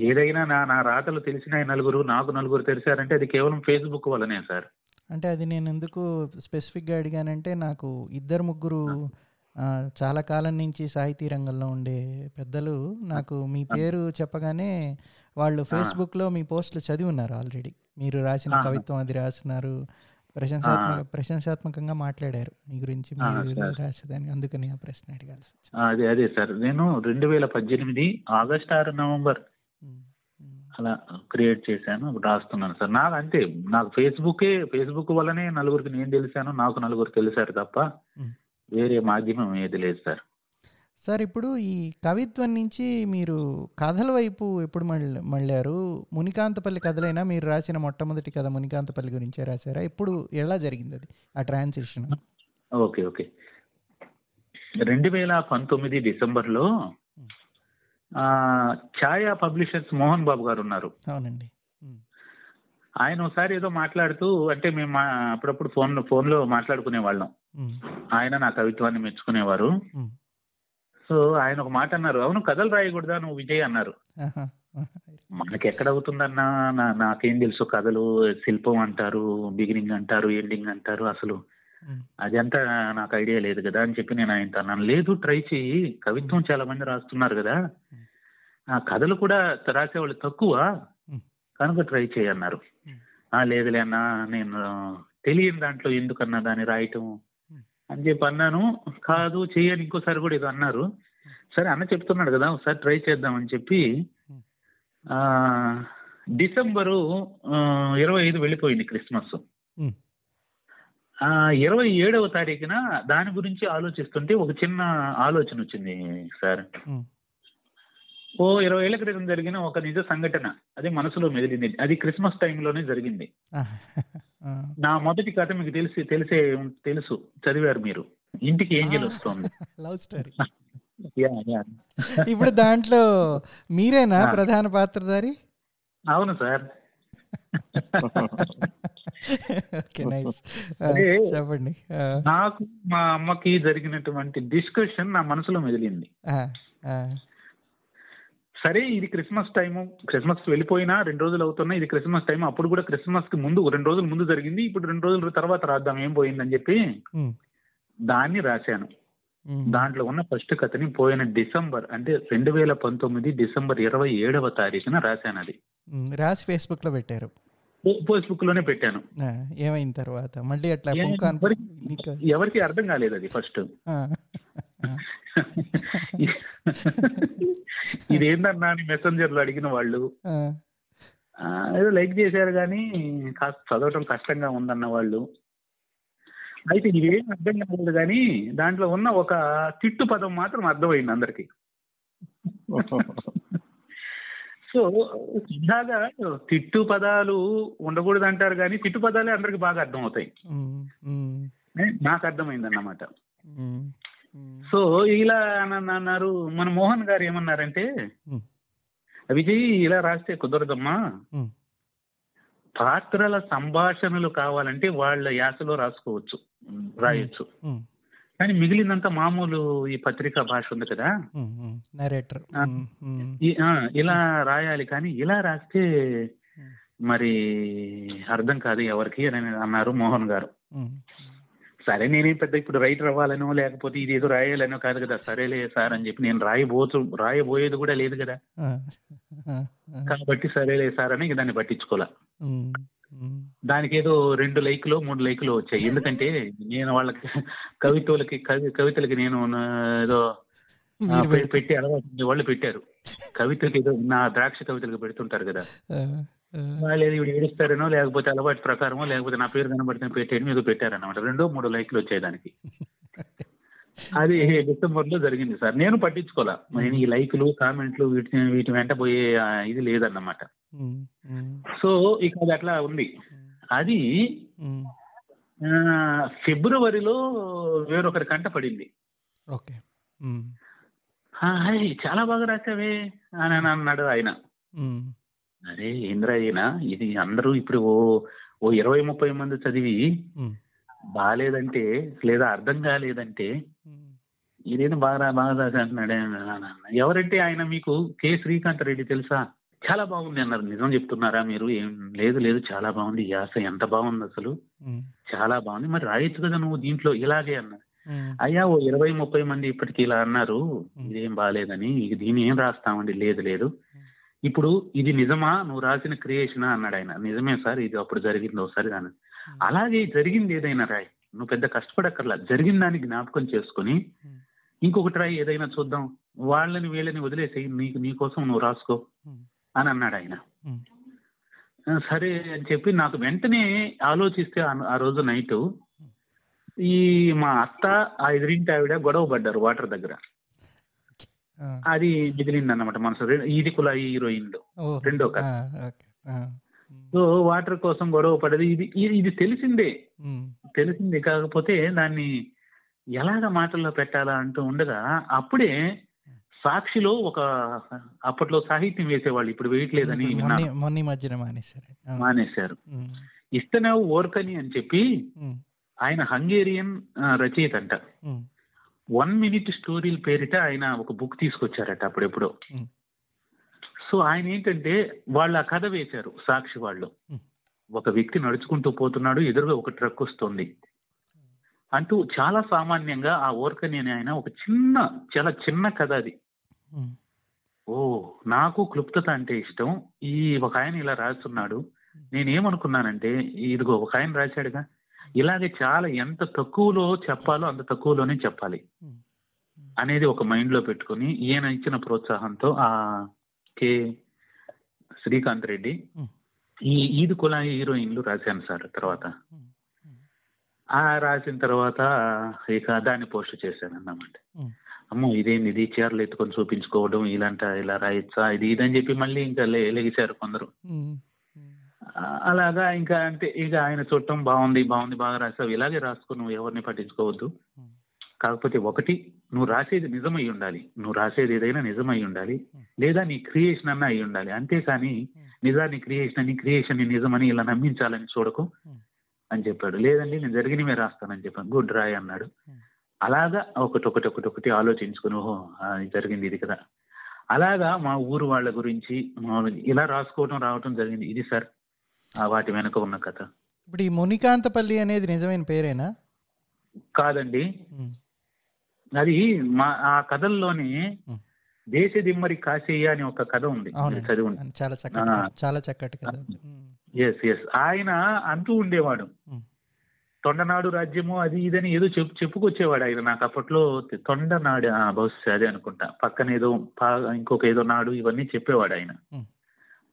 ఏదైనా నా నా రాతలు తెలిసిన నలుగురు నాకు నలుగురు తెలిసారంటే అది కేవలం ఫేస్బుక్ వల్లనే సార్. అంటే అది నేను ఎందుకు స్పెసిఫిక్గా అడిగానంటే నాకు ఇద్దరు ముగ్గురు చాలా కాలం నుంచి సాహితీ రంగంలో ఉండే పెద్దలు నాకు మీ పేరు చెప్పగానే వాళ్ళు ఫేస్బుక్లో మీ పోస్టులు చదివి ఉన్నారు ఆల్రెడీ. మీరు రాసిన. కవిత్వం అది రాసినారు. ప్రశంసాత్మక ప్రశంసాత్మకంగా మాట్లాడారు. మీ గురించి. రాసేదాన్ని. అందుకని ఆ ప్రశ్న అడగాల్సి అదే అదే సార్. నేను రెండు వేల పద్దెనిమిది ఆగస్ట్ ఆరు నవంబర్. అలా క్రియేట్ చేశాను. రాస్తున్నాను సార్. నాకు అంతే. నాకు ఫేస్బుకే ఫేస్బుక్ వల్లనే నలుగురికి నేను తెలిసాను. నాకు నలుగురు తెలిసారు తప్ప. వేరే మాధ్యమం ఏది లేదు సార్. సార్ ఇప్పుడు ఈ కవిత్వం నుంచి మీరు కథల వైపు ఎప్పుడు మళ్ళీ మళ్ళారు? మునికాంతపల్లి కథలైనా మీరు రాసిన మొట్టమొదటి కథ మునికాంతపల్లి గురించే రాశారా? ఇప్పుడు ఎలా జరిగింది అది ఆ ట్రాన్సిషన్? Okay okay. రెండు వేల పంతొమ్మిది డిసెంబర్లో ఛాయా పబ్లిషర్స్ మోహన్ బాబు గారు ఉన్నారు. అవునండి. ఆయన ఒకసారి ఏదో మాట్లాడుతూ అంటే మేము అప్పుడప్పుడు ఫోన్ ఫోన్లో మాట్లాడుకునే వాళ్ళం ఆయన నా కవిత్వాన్ని మెచ్చుకునేవారు. సో ఆయన ఒక మాట అన్నారు అవును కథలు రాయకూడదా? నువ్వు విజయ్ అన్నారు. మనకి ఎక్కడ అవుతుందన్నా నా- నాకేం తెలుసు కథలు? శిల్పం అంటారు బిగినింగ్ అంటారు ఎండింగ్ అంటారు అసలు అదంతా నాకు ఐడియా లేదు కదా అని చెప్పి నేను ఆయనతో అన్నాను. లేదు ట్రై చెయ్యి. కవిత్వం చాలా మంది రాస్తున్నారు కదా. ఆ కథలు కూడా రాసేవాళ్ళు తక్కువ. కనుక ట్రై చేయి అన్నారు. ఆ లేదులే అన్నా నేను తెలియని దాంట్లో ఎందుకన్నా దాన్ని రాయటం అని చెప్పి అన్నాను. కాదు చెయ్యని ఇంకోసారి కూడా ఏదో అన్నారు. సరే అన్న చెప్తున్నాడు కదా ఒకసారి ట్రై చేద్దామని చెప్పి. డిసెంబరు ఇరవై ఐదు వెళ్ళిపోయింది క్రిస్మస్. ఇరవై ఏడవ తారీఖున దాని గురించి ఆలోచిస్తుంటే ఒక చిన్న ఆలోచన వచ్చింది సార్. ఓ ఇరవై ఏళ్ళ క్రితం జరిగిన ఒక నిజ సంఘటన. అది మనసులో మెదిలింది. అది క్రిస్మస్ టైంలోనే జరిగింది. నా మొదటి కథ మీకు తెలిసి తెలిసే తెలుసు. చదివారు మీరు. ఇంటికి ఏంజల్ వస్తుంది. Love story. ఇప్పుడు దాంట్లో మీరేనా. ప్రధాన పాత్రధారి? అవును సార్. చెప్పండి. నాకు మా అమ్మకి జరిగినటువంటి డిస్కషన్ నా మనసులో మెదిలింది. సరే ఇది క్రిస్మస్ టైము. క్రిస్మస్ వెళ్ళిపోయినా రెండు రోజులు అవుతున్నా ఇది క్రిస్మస్ టైం అప్పుడు కూడా క్రిస్మస్కి ముందు రెండు రోజుల ముందు జరిగింది. ఇప్పుడు రెండు రోజుల తర్వాత రాద్దాం ఏం పోయిందని చెప్పి దాన్ని రాశాను. దాంట్లో ఉన్న ఫస్ట్ కథని పోయిన డిసెంబర్ అంటే రెండు వేల పంతొమ్మిది డిసెంబర్ ఇరవై ఏడవ తారీఖున రాశాను అది. రాసి ఫేస్బుక్లో పెట్టారు. ఫేస్బుక్లోనే పెట్టాను. ఆ, ఏమైన తర్వాత? మళ్ళీ అట్లా ఎవరికి అర్థం కాలేదు అది ఫస్ట్. (laughs) ఇదేంటన్నా అని మెసెంజర్లో అడిగిన వాళ్ళు. ఏదో లైక్ చేశారు కానీ కాస్త చదవటం కష్టంగా ఉందన్న వాళ్ళు. అయితే ఇవేం అర్థం కాలేదు కానీ దాంట్లో ఉన్న ఒక తిట్టు పదం మాత్రం అర్థమైంది అందరికి. (laughs) సో ఇలాగా తిట్టు పదాలు ఉండకూడదు అంటారు కానీ తిట్టు పదాలే అందరికి బాగా అర్థం అవుతాయి నాకు అర్థమైంది అన్నమాట సో ఇలా అన్న- అన్నారు. మన మోహన్ గారు ఏమన్నారంటే విజయ్ ఇలా రాస్తే కుదరదమ్మా. పాత్రల సంభాషణలు కావాలంటే వాళ్ళ యాసలో రాసుకోవచ్చు రాయొచ్చు. కానీ మిగిలినంత మామూలు ఈ పత్రికా భాష ఉంది కదా. నరేటర్ ఇలా రాయాలి కానీ ఇలా రాస్తే మరి అర్థం కాదు ఎవరికి అని అన్నారు మోహన్ గారు. సరే నేనేం పెద్ద ఇప్పుడు రైటర్ అవ్వాలనో లేకపోతే ఇది ఏదో రాయాలనో కాదు కదా. సరేలే సార్ అని చెప్పి నేను రాయబోతు రాయబోయేది కూడా లేదు కదా. కాబట్టి సరేలే సార్ అని దాన్ని పట్టించుకోలే. దానికి ఏదో రెండు లైకులు మూడు లైకులు వచ్చాయి. ఎందుకంటే నేను వాళ్ళకి కవితలకి కవి కవితలకి నేను ఏదో పెట్టి అలవాటు. వాళ్ళు పెట్టారు. కవితలకి ఏదో నా ద్రాక్ష కవితలకు పెడుతుంటారు కదా. ఏదో ఇవి ఏడుస్తారనో లేకపోతే అలవాటు ప్రకారమో లేకపోతే నా పేరు కనబడితే పెట్టేయడం ఏదో పెట్టారన్నమాట. రెండో మూడు లైకులు వచ్చాయి దానికి. (laughs) అది డిసెంబర్లో జరిగింది సార్. నేను పట్టించుకోలే. నేను ఈ లైకులు కామెంట్లు వీటి వీటి వెంట పోయే ఇది లేదన్నమాట. సో ఇక అది అట్లా ఉంది. అది ఫిబ్రవరిలో వేరొకరి కంట పడింది. ఓకే. చాలా బాగా రాసావే అని అని అన్నాడు ఆయన. అరే ఏంద్రా ఈయన? ఇది అందరూ ఇప్పుడు ఓ ఓ ఇరవై ముప్పై మంది చదివి బాగాలేదంటే లేదా అర్థం కాలేదంటే ఇదేదో బాగా బాగా అన్న. ఎవరంటే ఆయన మీకు కె శ్రీకాంత్ రెడ్డి తెలుసా? చాలా బాగుంది అన్నారు. నిజం చెప్తున్నారా మీరు? ఏం లేదు లేదు చాలా బాగుంది. యాస ఎంత బాగుంది అసలు? చాలా బాగుంది. మరి రాయొచ్చు కదా నువ్వు దీంట్లో ఇలాగే అన్నా ఉమ్, అయ్యా ఓ ఇరవై ముప్పై మంది ఇప్పటికి ఇలా అన్నారు. ఇదేం బాగాలేదని. ఇక దీన్ని ఏం రాస్తామండి? లేదు లేదు. ఇప్పుడు ఇది నిజమా? నువ్వు రాసిన క్రియేషనా? అన్నాడు ఆయన. నిజమే సార్ ఇది అప్పుడు జరిగింది. ఒకసారి అని అలాగే జరిగింది ఏదైనా రాయ్. నువ్వు పెద్ద కష్టపడక్కర్లా. జరిగిన దాన్ని జ్ఞాపకం చేసుకుని ఇంకొకటి రాయి ఏదైనా చూద్దాం. వాళ్ళని వీళ్ళని వదిలేసేయి. నీకు నీ కోసం నువ్వు రాసుకో అని అన్నాడు ఆయన. సరే అని చెప్పి నాకు వెంటనే ఆలోచిస్తే ఆ- రోజు నైట్ ఈ మా అత్త ఆ ఎదురింటి ఆవిడ గొడవ పడ్డారు వాటర్ దగ్గర. అది మిగిలింది అన్నమాట మనసు ఇది కుల హీరోయిన్లు. రెండో కథ. సో వాటర్ కోసం గొడవ పడేది. ఇది ఇది- తెలిసిందే. తెలిసిందే కాకపోతే దాన్ని ఎలాగ మాటల్లో పెట్టాలా అంటూ ఉండగా అప్పుడే సాక్షిలో ఒక అప్పట్లో సాహిత్యం వేసేవాళ్ళు. ఇప్పుడు వేయట్లేదని మానేశారు. ఇస్తనవ్ ఓర్కని అని చెప్పి ఆయన హంగేరియన్ రచయిత అంట. వన్ మినిట్ స్టోరీల పేరిట ఆయన ఒక బుక్ తీసుకొచ్చారట అప్పుడెప్పుడో. సో ఆయన ఏంటంటే వాళ్ళు ఆ కథ వేశారు సాక్షి వాళ్ళు. ఒక వ్యక్తి నడుచుకుంటూ పోతున్నాడు ఎదురుగా ఒక ట్రక్ వస్తుంది అంటూ చాలా సామాన్యంగా ఆ ఓర్కని అనే ఆయన ఒక చిన్న చాలా చిన్న కథ అది. ఓ నాకు క్లుప్తత అంటే ఇష్టం. ఈ ఒక ఆయన ఇలా రాస్తున్నాడు. నేనేమనుకున్నానంటే ఇదిగో ఒక ఆయన రాశాడుగా. ఇలాగే చాలా ఎంత తక్కువలో చెప్పాలో అంత తక్కువలోనే చెప్పాలి. అనేది ఒక మైండ్లో పెట్టుకుని ఈయన ఇచ్చిన ప్రోత్సాహంతో ఆ కె శ్రీకాంత్ రెడ్డి ఈ ఈదు కుల హీరోయిన్లు రాశాను సార్ తర్వాత. ఆ రాసిన తర్వాత ఇక దాన్ని పోస్ట్ చేశాను అన్నమాట. అమ్మో ఇదేంది? ఇది చీరలు ఎత్తుకొని చూపించుకోవడం ఇలాంట ఇలా రాయొచ్చా? ఇది ఇదని చెప్పి మళ్ళీ ఇంకా లెగిశారు కొందరు. అలాగా ఇంకా అంటే ఇక ఆయన చూడటం బాగుంది బాగుంది బాగా రాసావు ఇలాగే రాసుకో నువ్వు ఎవరిని పట్టించుకోవద్దు. కాకపోతే ఒకటి నువ్వు రాసేది నిజమై ఉండాలి. నువ్వు రాసేది ఏదైనా నిజమై ఉండాలి. లేదా నీ క్రియేషన్ అన్న అయి ఉండాలి. అంతేకాని నిజాన్ని క్రియేషన్ అని క్రియేషన్ని నిజమని ఇలా నమ్మించాలని చూడకు అని చెప్పాడు. లేదండి నేను జరిగినవే రాస్తానని చెప్పాను. గుడ్ రాయ్ అన్నాడు. అలాగా ఒకటి ఒకటి ఒకటి ఒకటి ఆలోచించుకుని ఓహో జరిగింది ఇది కదా. అలాగా మా ఊరు వాళ్ళ గురించి ఇలా రాసుకోవడం రావటం జరిగింది. ఇది సార్ వాటి వెనుక ఉన్న కథ. ఇప్పుడు ఈ మునికాంతపల్లి అనేది నిజమైన పేరేనా? కాదండి. అది మా ఆ కథల్లోని. దేశ దిమ్మరి కాశయ్య అని ఒక కథ ఉంది. చదివి చాలా చక్కటి. చాలా చక్కటి ఉమ్, ఎస్ ఎస్ ఆయన అంటూ ఉండేవాడు. తొండనాడు రాజ్యము అది ఇదని ఏదో చెప్పు చెప్పుకొచ్చేవాడు ఆయన. నాకు అప్పట్లో తొండనాడు బహుశా అదే అనుకుంటా. పక్కన ఏదో పా- ఇంకొక ఏదో నాడు ఇవన్నీ చెప్పేవాడు ఆయన.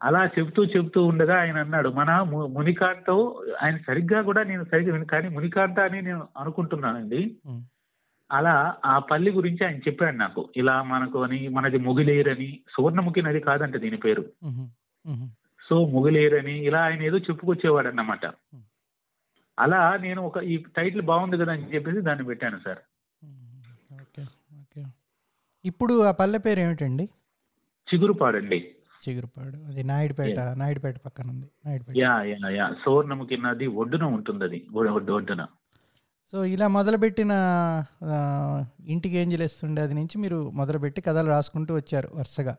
అలా చెప్తూ చెప్తూ ఉండగా ఆయన అన్నాడు మన మునికాంతో ఆయన సరిగ్గా కూడా నేను సరిగ్గా కానీ మునికాంత అని నేను అనుకుంటున్నానండి. అలా ఆ పల్లి గురించి ఆయన చెప్పాడు నాకు. ఇలా మనకు అని మనది ముగిలేరని సువర్ణముఖి నది కాదంట దీని పేరు. సో ముగిలేరని ఇలా ఆయన ఏదో చెప్పుకొచ్చేవాడు అన్నమాట. అలా నేను ఒక ఈ టైటిల్ బాగుంది కదా అని చెప్పేసి దాన్ని పెట్టాను సార్. ఇప్పుడు ఆ పల్లె పేరు ఏమిటండి? చిగురుపాడండి చిగురుపాడు. అది నాయుడుపేట నాయుడుపేట పక్కన ఉంది Naidupeta. Yeah yeah yeah Swarnamukhi నది ఒడ్డున ఉంటుంది అది ఒడ్డు- ఒడ్డు- ఒడ్డున. సో ఇలా మొదలుపెట్టిన ఇంటికి ఏం చేస్తుండే అది నుంచి మీరు మొదలుపెట్టి కథలు రాసుకుంటూ వచ్చారు వరుసగా.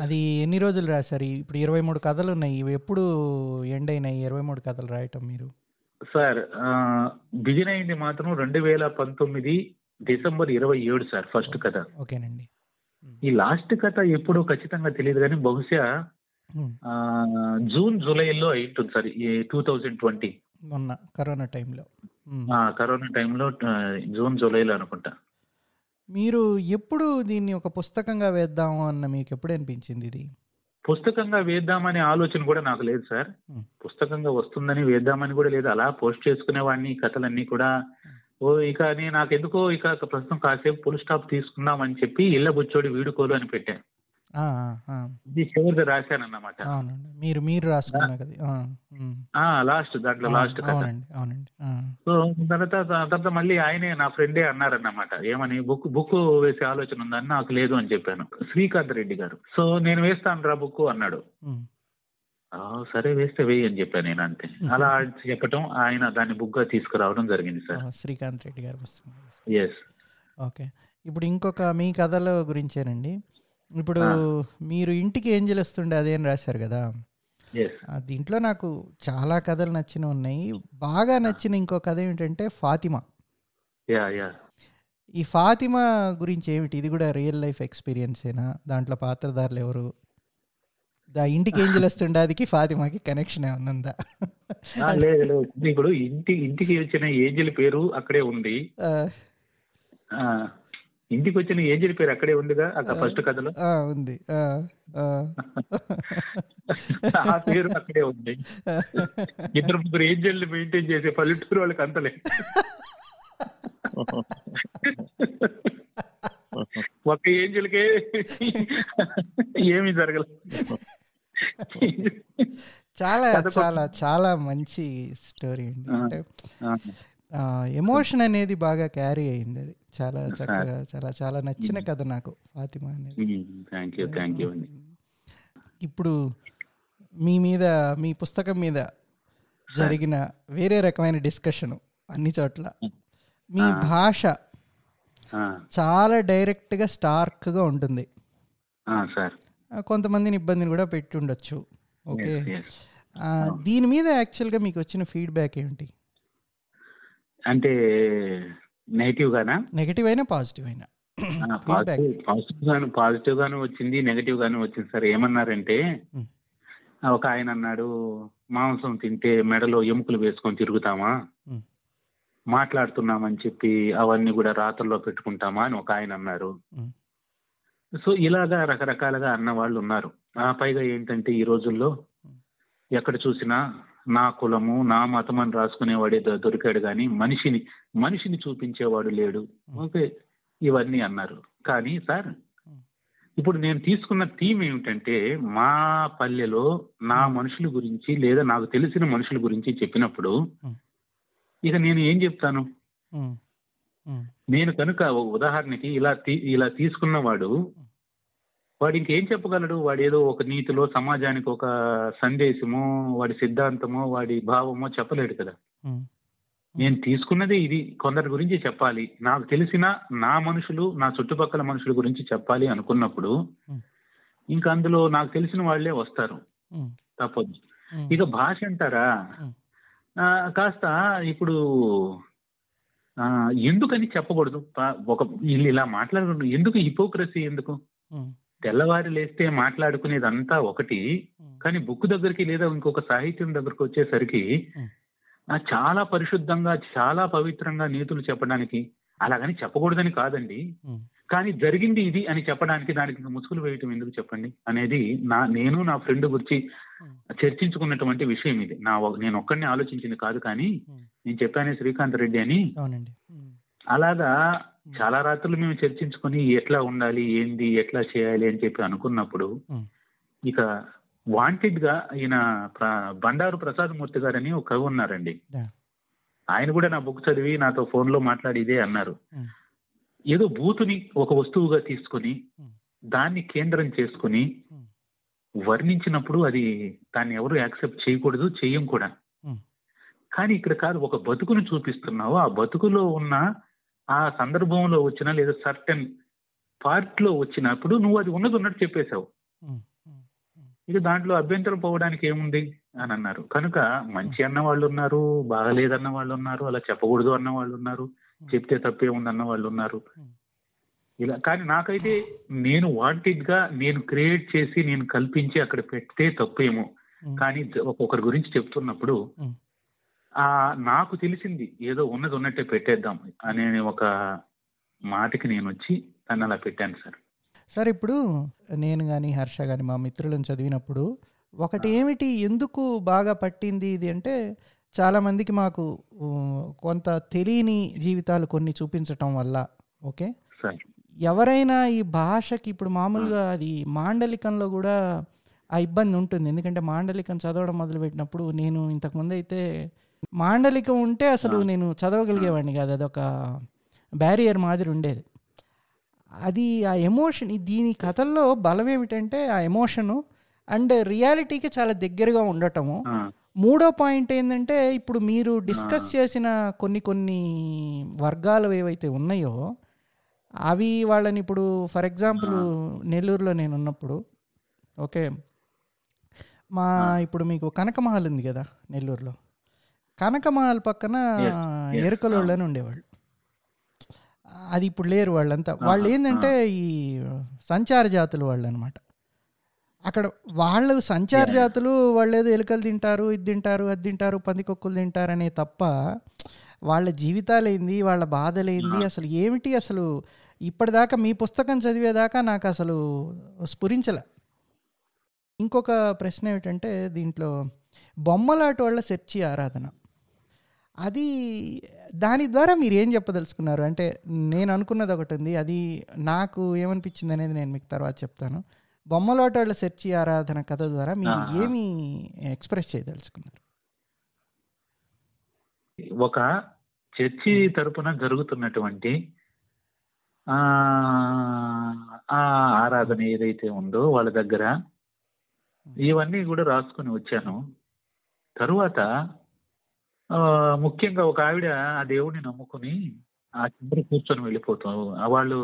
అది ఎన్ని రోజులు రాశారు? ఇప్పుడు ఇరవై మూడు కథలు ఉన్నాయి. ఇవి ఎప్పుడు ఎండ్ అయినాయి? ఇరవై మూడు కథలు రాయటం మీరు? సార్ బిగిన్ అయింది మాత్రం రెండు వేల పంతొమ్మిది డిసెంబర్ ఇరవై ఏడు సార్ ఫస్ట్ కథ. ఓకేనండి. ఈ లాస్ట్ కథ ఎప్పుడో ఖచ్చితంగా తెలియదు కానీ బహుశా ఆ, జూన్ జూలైలో అయి ఉంటుంది సార్ టూ థౌజండ్ ట్వంటీ మొన్న కరోనా టైంలో. ఉమ్. కరోనా టైంలో జూన్ జూలైలో అనుకుంటా. మీరు ఎప్పుడు దీన్ని ఒక పుస్తకంగా వేద్దాము అన్న మీకు ఎప్పుడు అనిపించింది ఇది? పుస్తకంగా వేద్దామనే ఆలోచన కూడా నాకు లేదు సార్. పుస్తకంగా వస్తుందని వేద్దామని కూడా లేదు. అలా పోస్ట్ చేసుకునేవాడిని ఈ కథలన్నీ కూడా. ఓ ఇక నేను నాకెందుకో ఇక ప్రస్తుతం కాసేపు ఫుల్ స్టాప్ తీసుకుందామని చెప్పి ఇళ్ళ బుచ్చోడి వీడుకోలు అని పెట్టాను. ఇది చివరిది రాశానన్నమాట. అవునండి. మీరు మీరు లాస్ట్ దాంట్లో లాస్ట్ అవునండి సో తర్వాత తర్వాత మళ్ళీ ఆయనే నా ఫ్రెండే అన్నారన్నమాట. ఏమని బుక్ బుక్ వేసే ఆలోచన ఉందని నాకు లేదు అని చెప్పాను. శ్రీకాంత్ రెడ్డి గారు. సో నేను వేస్తాను రా బుక్ అన్నాడు. ఉమ్, "ఆ, సరే వేస్తే వేయి అని చెప్పాను నేను అంతే. (laughs) అలా చెప్పటం ఆయన దాన్ని బుక్గా తీసుకురావడం జరిగింది సార్. శ్రీకాంత్ రెడ్డి గారు ఎస్ ఓకే. ఇప్పుడు ఇంకొక మీ కథల గురించేనండి. ఇప్పుడు. మీరు ఇంటికి ఏం వస్తుండే అదేం రాశారు కదా. దీంట్లో నాకు చాలా కథలు నచ్చినవి ఉన్నాయి. బాగా నచ్చిన ఇంకో కథ ఏమిటంటే ఫాతిమా. ఈ ఫాతిమా గురించి ఏమిటి? ఇది కూడా రియల్ లైఫ్ ఎక్స్పీరియన్స్ ఏనా? దాంట్లో పాత్రధారులు ఎవరు? దా ఇంటికి ఏం వస్తుండే అదికి? ఫాతిమాకి కనెక్షన్ ఏమన్నా ఉందా లేదు ఇప్పుడు ఇంటి ఇంటికి వచ్చిన ఏజెల పేరు అక్కడే ఉంది. ఇంటికి వచ్చిన ఏజెల పేరు అక్కడే ఉందిగా? అక్కడ ఫస్ట్ కథలో? ఆ, ఉంది. (laughs) ఆ, పేరు అక్కడే ఉంది. ఇద్దరు ముగ్గురు ఏజెంట్లు మెయింటైన్ చేసే పల్లెటూరు వాళ్ళకి అంతలే (laughs) ఒక ఏంజల్కే ఏమీ జరగలేదు. చాలా చాలా చాలా మంచి స్టోరీ అండి. అంటే ఎమోషన్ అనేది బాగా క్యారీ అయింది అది. చాలా చక్కగా చాలా చాలా నచ్చిన కథ నాకు ఫాతిమా అనేది. ఇప్పుడు మీ మీద మీ పుస్తకం మీద జరిగిన వేరే రకమైన డిస్కషన్ అన్ని చోట్ల. మీ. భాష చాలా డైరెక్ట్గా స్టార్క్గా ఉంటుంది. సార్. కొంతమందిని ఇబ్బందిని కూడా పెట్టి ఉండొచ్చు ఓకే దీని మీద యాక్చువల్గా మీకు వచ్చిన ఫీడ్బ్యాక్ ఏంటి? అంటే నెగిటివ్ గానా నెగిటివ్ అయినా పాజిటివ్ అయినా? (clears throat) పాజిటివ్ గాను పాజిటివ్ గాను వచ్చింది నెగటివ్ గాను వచ్చింది. సార్ ఏమన్నారంటే ఒక ఆయన అన్నాడు మాంసం తింటే మెడలో ఎముకలు వేసుకొని తిరుగుతామా. మాట్లాడుతున్నామని చెప్పి అవన్నీ కూడా రాత్రుల్లో పెట్టుకుంటామా? అని ఒక ఆయన అన్నారు. సో ఇలాగా రకరకాలుగా అన్న వాళ్ళు ఉన్నారు ఆ పైగా ఏంటంటే ఈ రోజుల్లో ఎక్కడ చూసినా నా కులము నా మతం అని రాసుకునేవాడే దొరికాడు కానీ మనిషిని మనిషిని చూపించేవాడు లేడు. ఓకే ఇవన్నీ అన్నారు. కానీ సార్ ఇప్పుడు నేను తీసుకున్న థీమ్ ఏమిటంటే మా పల్లెలో నా మనుషుల గురించి లేదా నాకు తెలిసిన మనుషుల గురించి చెప్పినప్పుడు. ఇక నేను ఏం చెప్తాను? నేను కనుక ఉదాహరణకి ఇలా ఇలా తీసుకున్నవాడు వాడు ఇంకేం చెప్పగలడు? వాడు ఏదో ఒక నీతిలో సమాజానికి ఒక సందేశమో వాడి సిద్ధాంతమో వాడి భావమో చెప్పలేడు కదా. నేను తీసుకున్నది ఇది. కొందరి గురించి చెప్పాలి. నాకు తెలిసిన నా మనుషులు నా చుట్టుపక్కల మనుషుల గురించి చెప్పాలి అనుకున్నప్పుడు. ఇంకా అందులో నాకు తెలిసిన వాళ్ళే వస్తారు. తప్పదు. ఇక భాష అంటారా? కాస్త ఇప్పుడు ఎందుకని చెప్పకూడదు? ఒక వీళ్ళు ఇలా మాట్లాడకూడదు. ఎందుకు హిపోక్రసీ ఎందుకు? తెల్లవారి లేస్తే మాట్లాడుకునేదంతా ఒకటి. కానీ బుక్ దగ్గరికి లేదా ఇంకొక సాహిత్యం దగ్గరికి వచ్చేసరికి చాలా పరిశుద్ధంగా చాలా పవిత్రంగా నీతులు చెప్పడానికి. అలాగని చెప్పకూడదని కాదండి. కానీ జరిగింది ఇది అని చెప్పడానికి దానికి ముసుగులు వేయటం ఎందుకు చెప్పండి? అనేది నా నేను నా ఫ్రెండ్ గురించి ఉమ్, చర్చించుకున్నటువంటి విషయం ఇది. నా నేను ఒక్కడిని ఆలోచించింది కాదు కానీ ఉమ్. నేను చెప్పాను శ్రీకాంత్ రెడ్డి అని ఉమ్, అలాగా చాలా రాత్రులు మేము చర్చించుకుని ఎట్లా ఉండాలి ఏంది ఎట్లా చేయాలి అని చెప్పి అనుకున్నప్పుడు ఇక వాంటెడ్గా ఈయన బండారు ప్రసాద్ మూర్తి గారని ఒక కవి ఉన్నారండి. ఆయన కూడా నా బుక్ చదివి నాతో ఫోన్లో మాట్లాడి ఇదే అన్నారు. ఏదో బూతుని ఒక వస్తువుగా తీసుకుని దాన్ని కేంద్రం చేసుకుని వర్ణించినప్పుడు అది దాన్ని ఎవరు యాక్సెప్ట్ చేయకూడదు చెయ్యం కూడా. కానీ ఇక్కడ కాదు ఒక బతుకును చూపిస్తున్నావు. ఆ బతుకులో ఉన్న ఆ సందర్భంలో వచ్చిన లేదా సర్టన్ పార్ట్లో వచ్చినప్పుడు నువ్వు అది ఉన్నది ఉన్నట్టు చెప్పేశావు. ఇక దాంట్లో అభ్యంతరం పోవడానికి ఏముంది అని అన్నారు. కనుక మంచి అన్న వాళ్ళు ఉన్నారు బాగలేదన్న వాళ్ళు ఉన్నారు అలా చెప్పకూడదు అన్న వాళ్ళు ఉన్నారు. చెప్తే తప్పే ఉంది అన్న వాళ్ళు ఉన్నారు ఇలా కానీ నాకైతే నేను వాంటెడ్గా నేను క్రియేట్ చేసి నేను కల్పించి అక్కడ పెడితే తప్పేమో. కానీ ఒక్కొక్కరి గురించి చెప్తున్నప్పుడు. ఆ నాకు తెలిసింది ఏదో ఉన్నది ఉన్నట్టే పెట్టేద్దాం అనే ఒక మాటకి నేను వచ్చి తను అలా పెట్టాను సార్. సార్ ఇప్పుడు నేను కానీ హర్ష కానీ మా మిత్రులను చదివినప్పుడు ఒకటి ఏమిటి ఎందుకు బాగా పట్టింది ఇది అంటే చాలామందికి మాకు కొంత తెలియని జీవితాలు కొన్ని చూపించటం వల్ల ఓకే? ఎవరైనా ఈ భాషకి ఇప్పుడు మామూలుగా అది మాండలికంలో కూడా ఆ ఇబ్బంది ఉంటుంది. ఎందుకంటే మాండలికం చదవడం మొదలుపెట్టినప్పుడు నేను ఇంతకుముందు అయితే మాండలికం ఉంటే అసలు నేను చదవగలిగేవాడిని కాదు. అదొక బ్యారియర్ మాదిరి ఉండేది. అది ఆ ఎమోషన్ దీని కథల్లో బలం ఏమిటంటే ఆ ఎమోషను అండ్ రియాలిటీకి చాలా దగ్గరగా ఉండటము. మూడో పాయింట్ ఏంటంటే ఇప్పుడు మీరు డిస్కస్ చేసిన కొన్ని కొన్ని వర్గాలు ఏవైతే ఉన్నాయో అవి వాళ్ళని ఇప్పుడు ఫర్ ఎగ్జాంపుల్ నెల్లూరులో నేను ఉన్నప్పుడు ఓకే మా ఇప్పుడు మీకు కనకమహల్ ఉంది కదా నెల్లూరులో. కనకమహల్ పక్కన Yes, yes. ఎరుకలోళ్ళు అని ఉండేవాళ్ళు. అది ఇప్పుడు లేరు వాళ్ళంతా. వాళ్ళు ఏంటంటే ఈ సంచార జాతులు వాళ్ళు అనమాట అక్కడ వాళ్ళు సంచార జాతులు వాళ్ళు ఏదో ఎలుకలు తింటారు ఇది తింటారు అది తింటారు పందికొక్కులు తింటారనే తప్ప వాళ్ళ జీవితాలేంది వాళ్ళ బాధలేంది అసలు ఏమిటి అసలు? ఇప్పటిదాకా మీ పుస్తకం చదివేదాకా నాకు అసలు స్ఫురించలే. ఇంకొక ప్రశ్న ఏమిటంటే దీంట్లో బొమ్మలాట వాళ్ళ చర్చి ఆరాధన. అది దాని ద్వారా మీరు ఏం చెప్పదలుచుకున్నారు? అంటే నేను అనుకున్నది ఒకటి ఉంది అది నాకు ఏమనిపించింది అనేది నేను మీకు తర్వాత చెప్తాను. బొమ్మలాట వాళ్ళ చర్చి ఆరాధన కథ ద్వారా మీరు. ఏమి ఎక్స్ప్రెస్ చేయదలుచుకున్నారు ఒక చర్చి తరపున జరుగుతున్నటువంటి ఆ ఆరాధన ఏదైతే ఉందో వాళ్ళ దగ్గర ఇవన్నీ కూడా రాసుకుని వచ్చాను తరువాత ముఖ్యంగా ఒక ఆవిడ ఆ దేవుడిని నమ్ముకుని ఆ చివరి కూర్చొని వెళ్ళిపోతాం వాళ్ళు.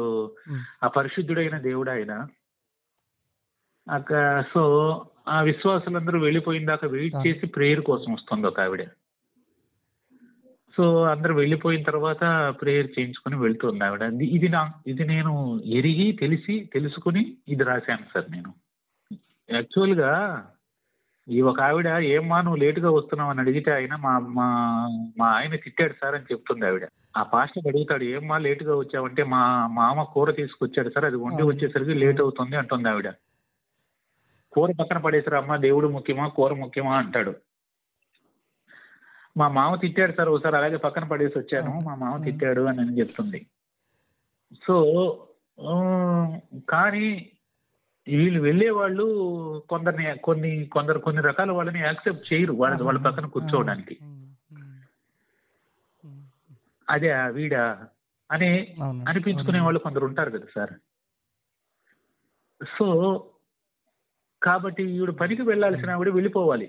ఆ పరిశుద్ధుడైన దేవుడు ఆయన సో ఆ విశ్వాసులందరూ వెళ్ళిపోయిన దాకా వెయిట్. చేసి ప్రేయర్ కోసం వస్తుంది ఒక ఆవిడ. సో అందరు వెళ్ళిపోయిన తర్వాత ప్రేయర్ చేయించుకొని వెళ్తుంది ఆవిడ. ఇది- నా ఇది నేను ఎరిగి తెలిసి తెలుసుకుని ఇది రాశాను సార్ నేను. యాక్చువల్గా ఈ ఒక ఆవిడ ఏమ్మా నువ్వు లేట్గా వస్తున్నావు అని అడిగితే ఆయన మా మా మా ఆయన తిట్టాడు సార్ అని చెప్తుంది ఆవిడ. ఆ పాస్టర్ అడుగుతాడు ఏమ్మా లేట్గా వచ్చావంటే మా మామ కూర తీసుకొచ్చాడు సార్ అది వండి వచ్చేసరికి లేట్ అవుతుంది అంటుంది ఆవిడ. కూర పక్కన పడేసారు అమ్మా దేవుడు ముఖ్యమా? కూర ముఖ్యమా? అంటాడు. మా మామ తిట్టాడు సార్ ఒకసారి అలాగే పక్కన పడేసి వచ్చాను మా మామ తిట్టాడు అని అని చెప్తుంది. సో కానీ వీళ్ళు వెళ్ళే వాళ్ళు కొందరిని కొన్ని కొందరు కొన్ని రకాల వాళ్ళని యాక్సెప్ట్ చేయరు వాళ్ళ వాళ్ళ పక్కన కూర్చోవడానికి. అదే వీడ అని అనిపించుకునే వాళ్ళు కొందరు ఉంటారు కదా సార్. సో కాబట్టి ఈవిడ పనికి వెళ్ళాల్సిన ఆవిడ వెళ్ళిపోవాలి.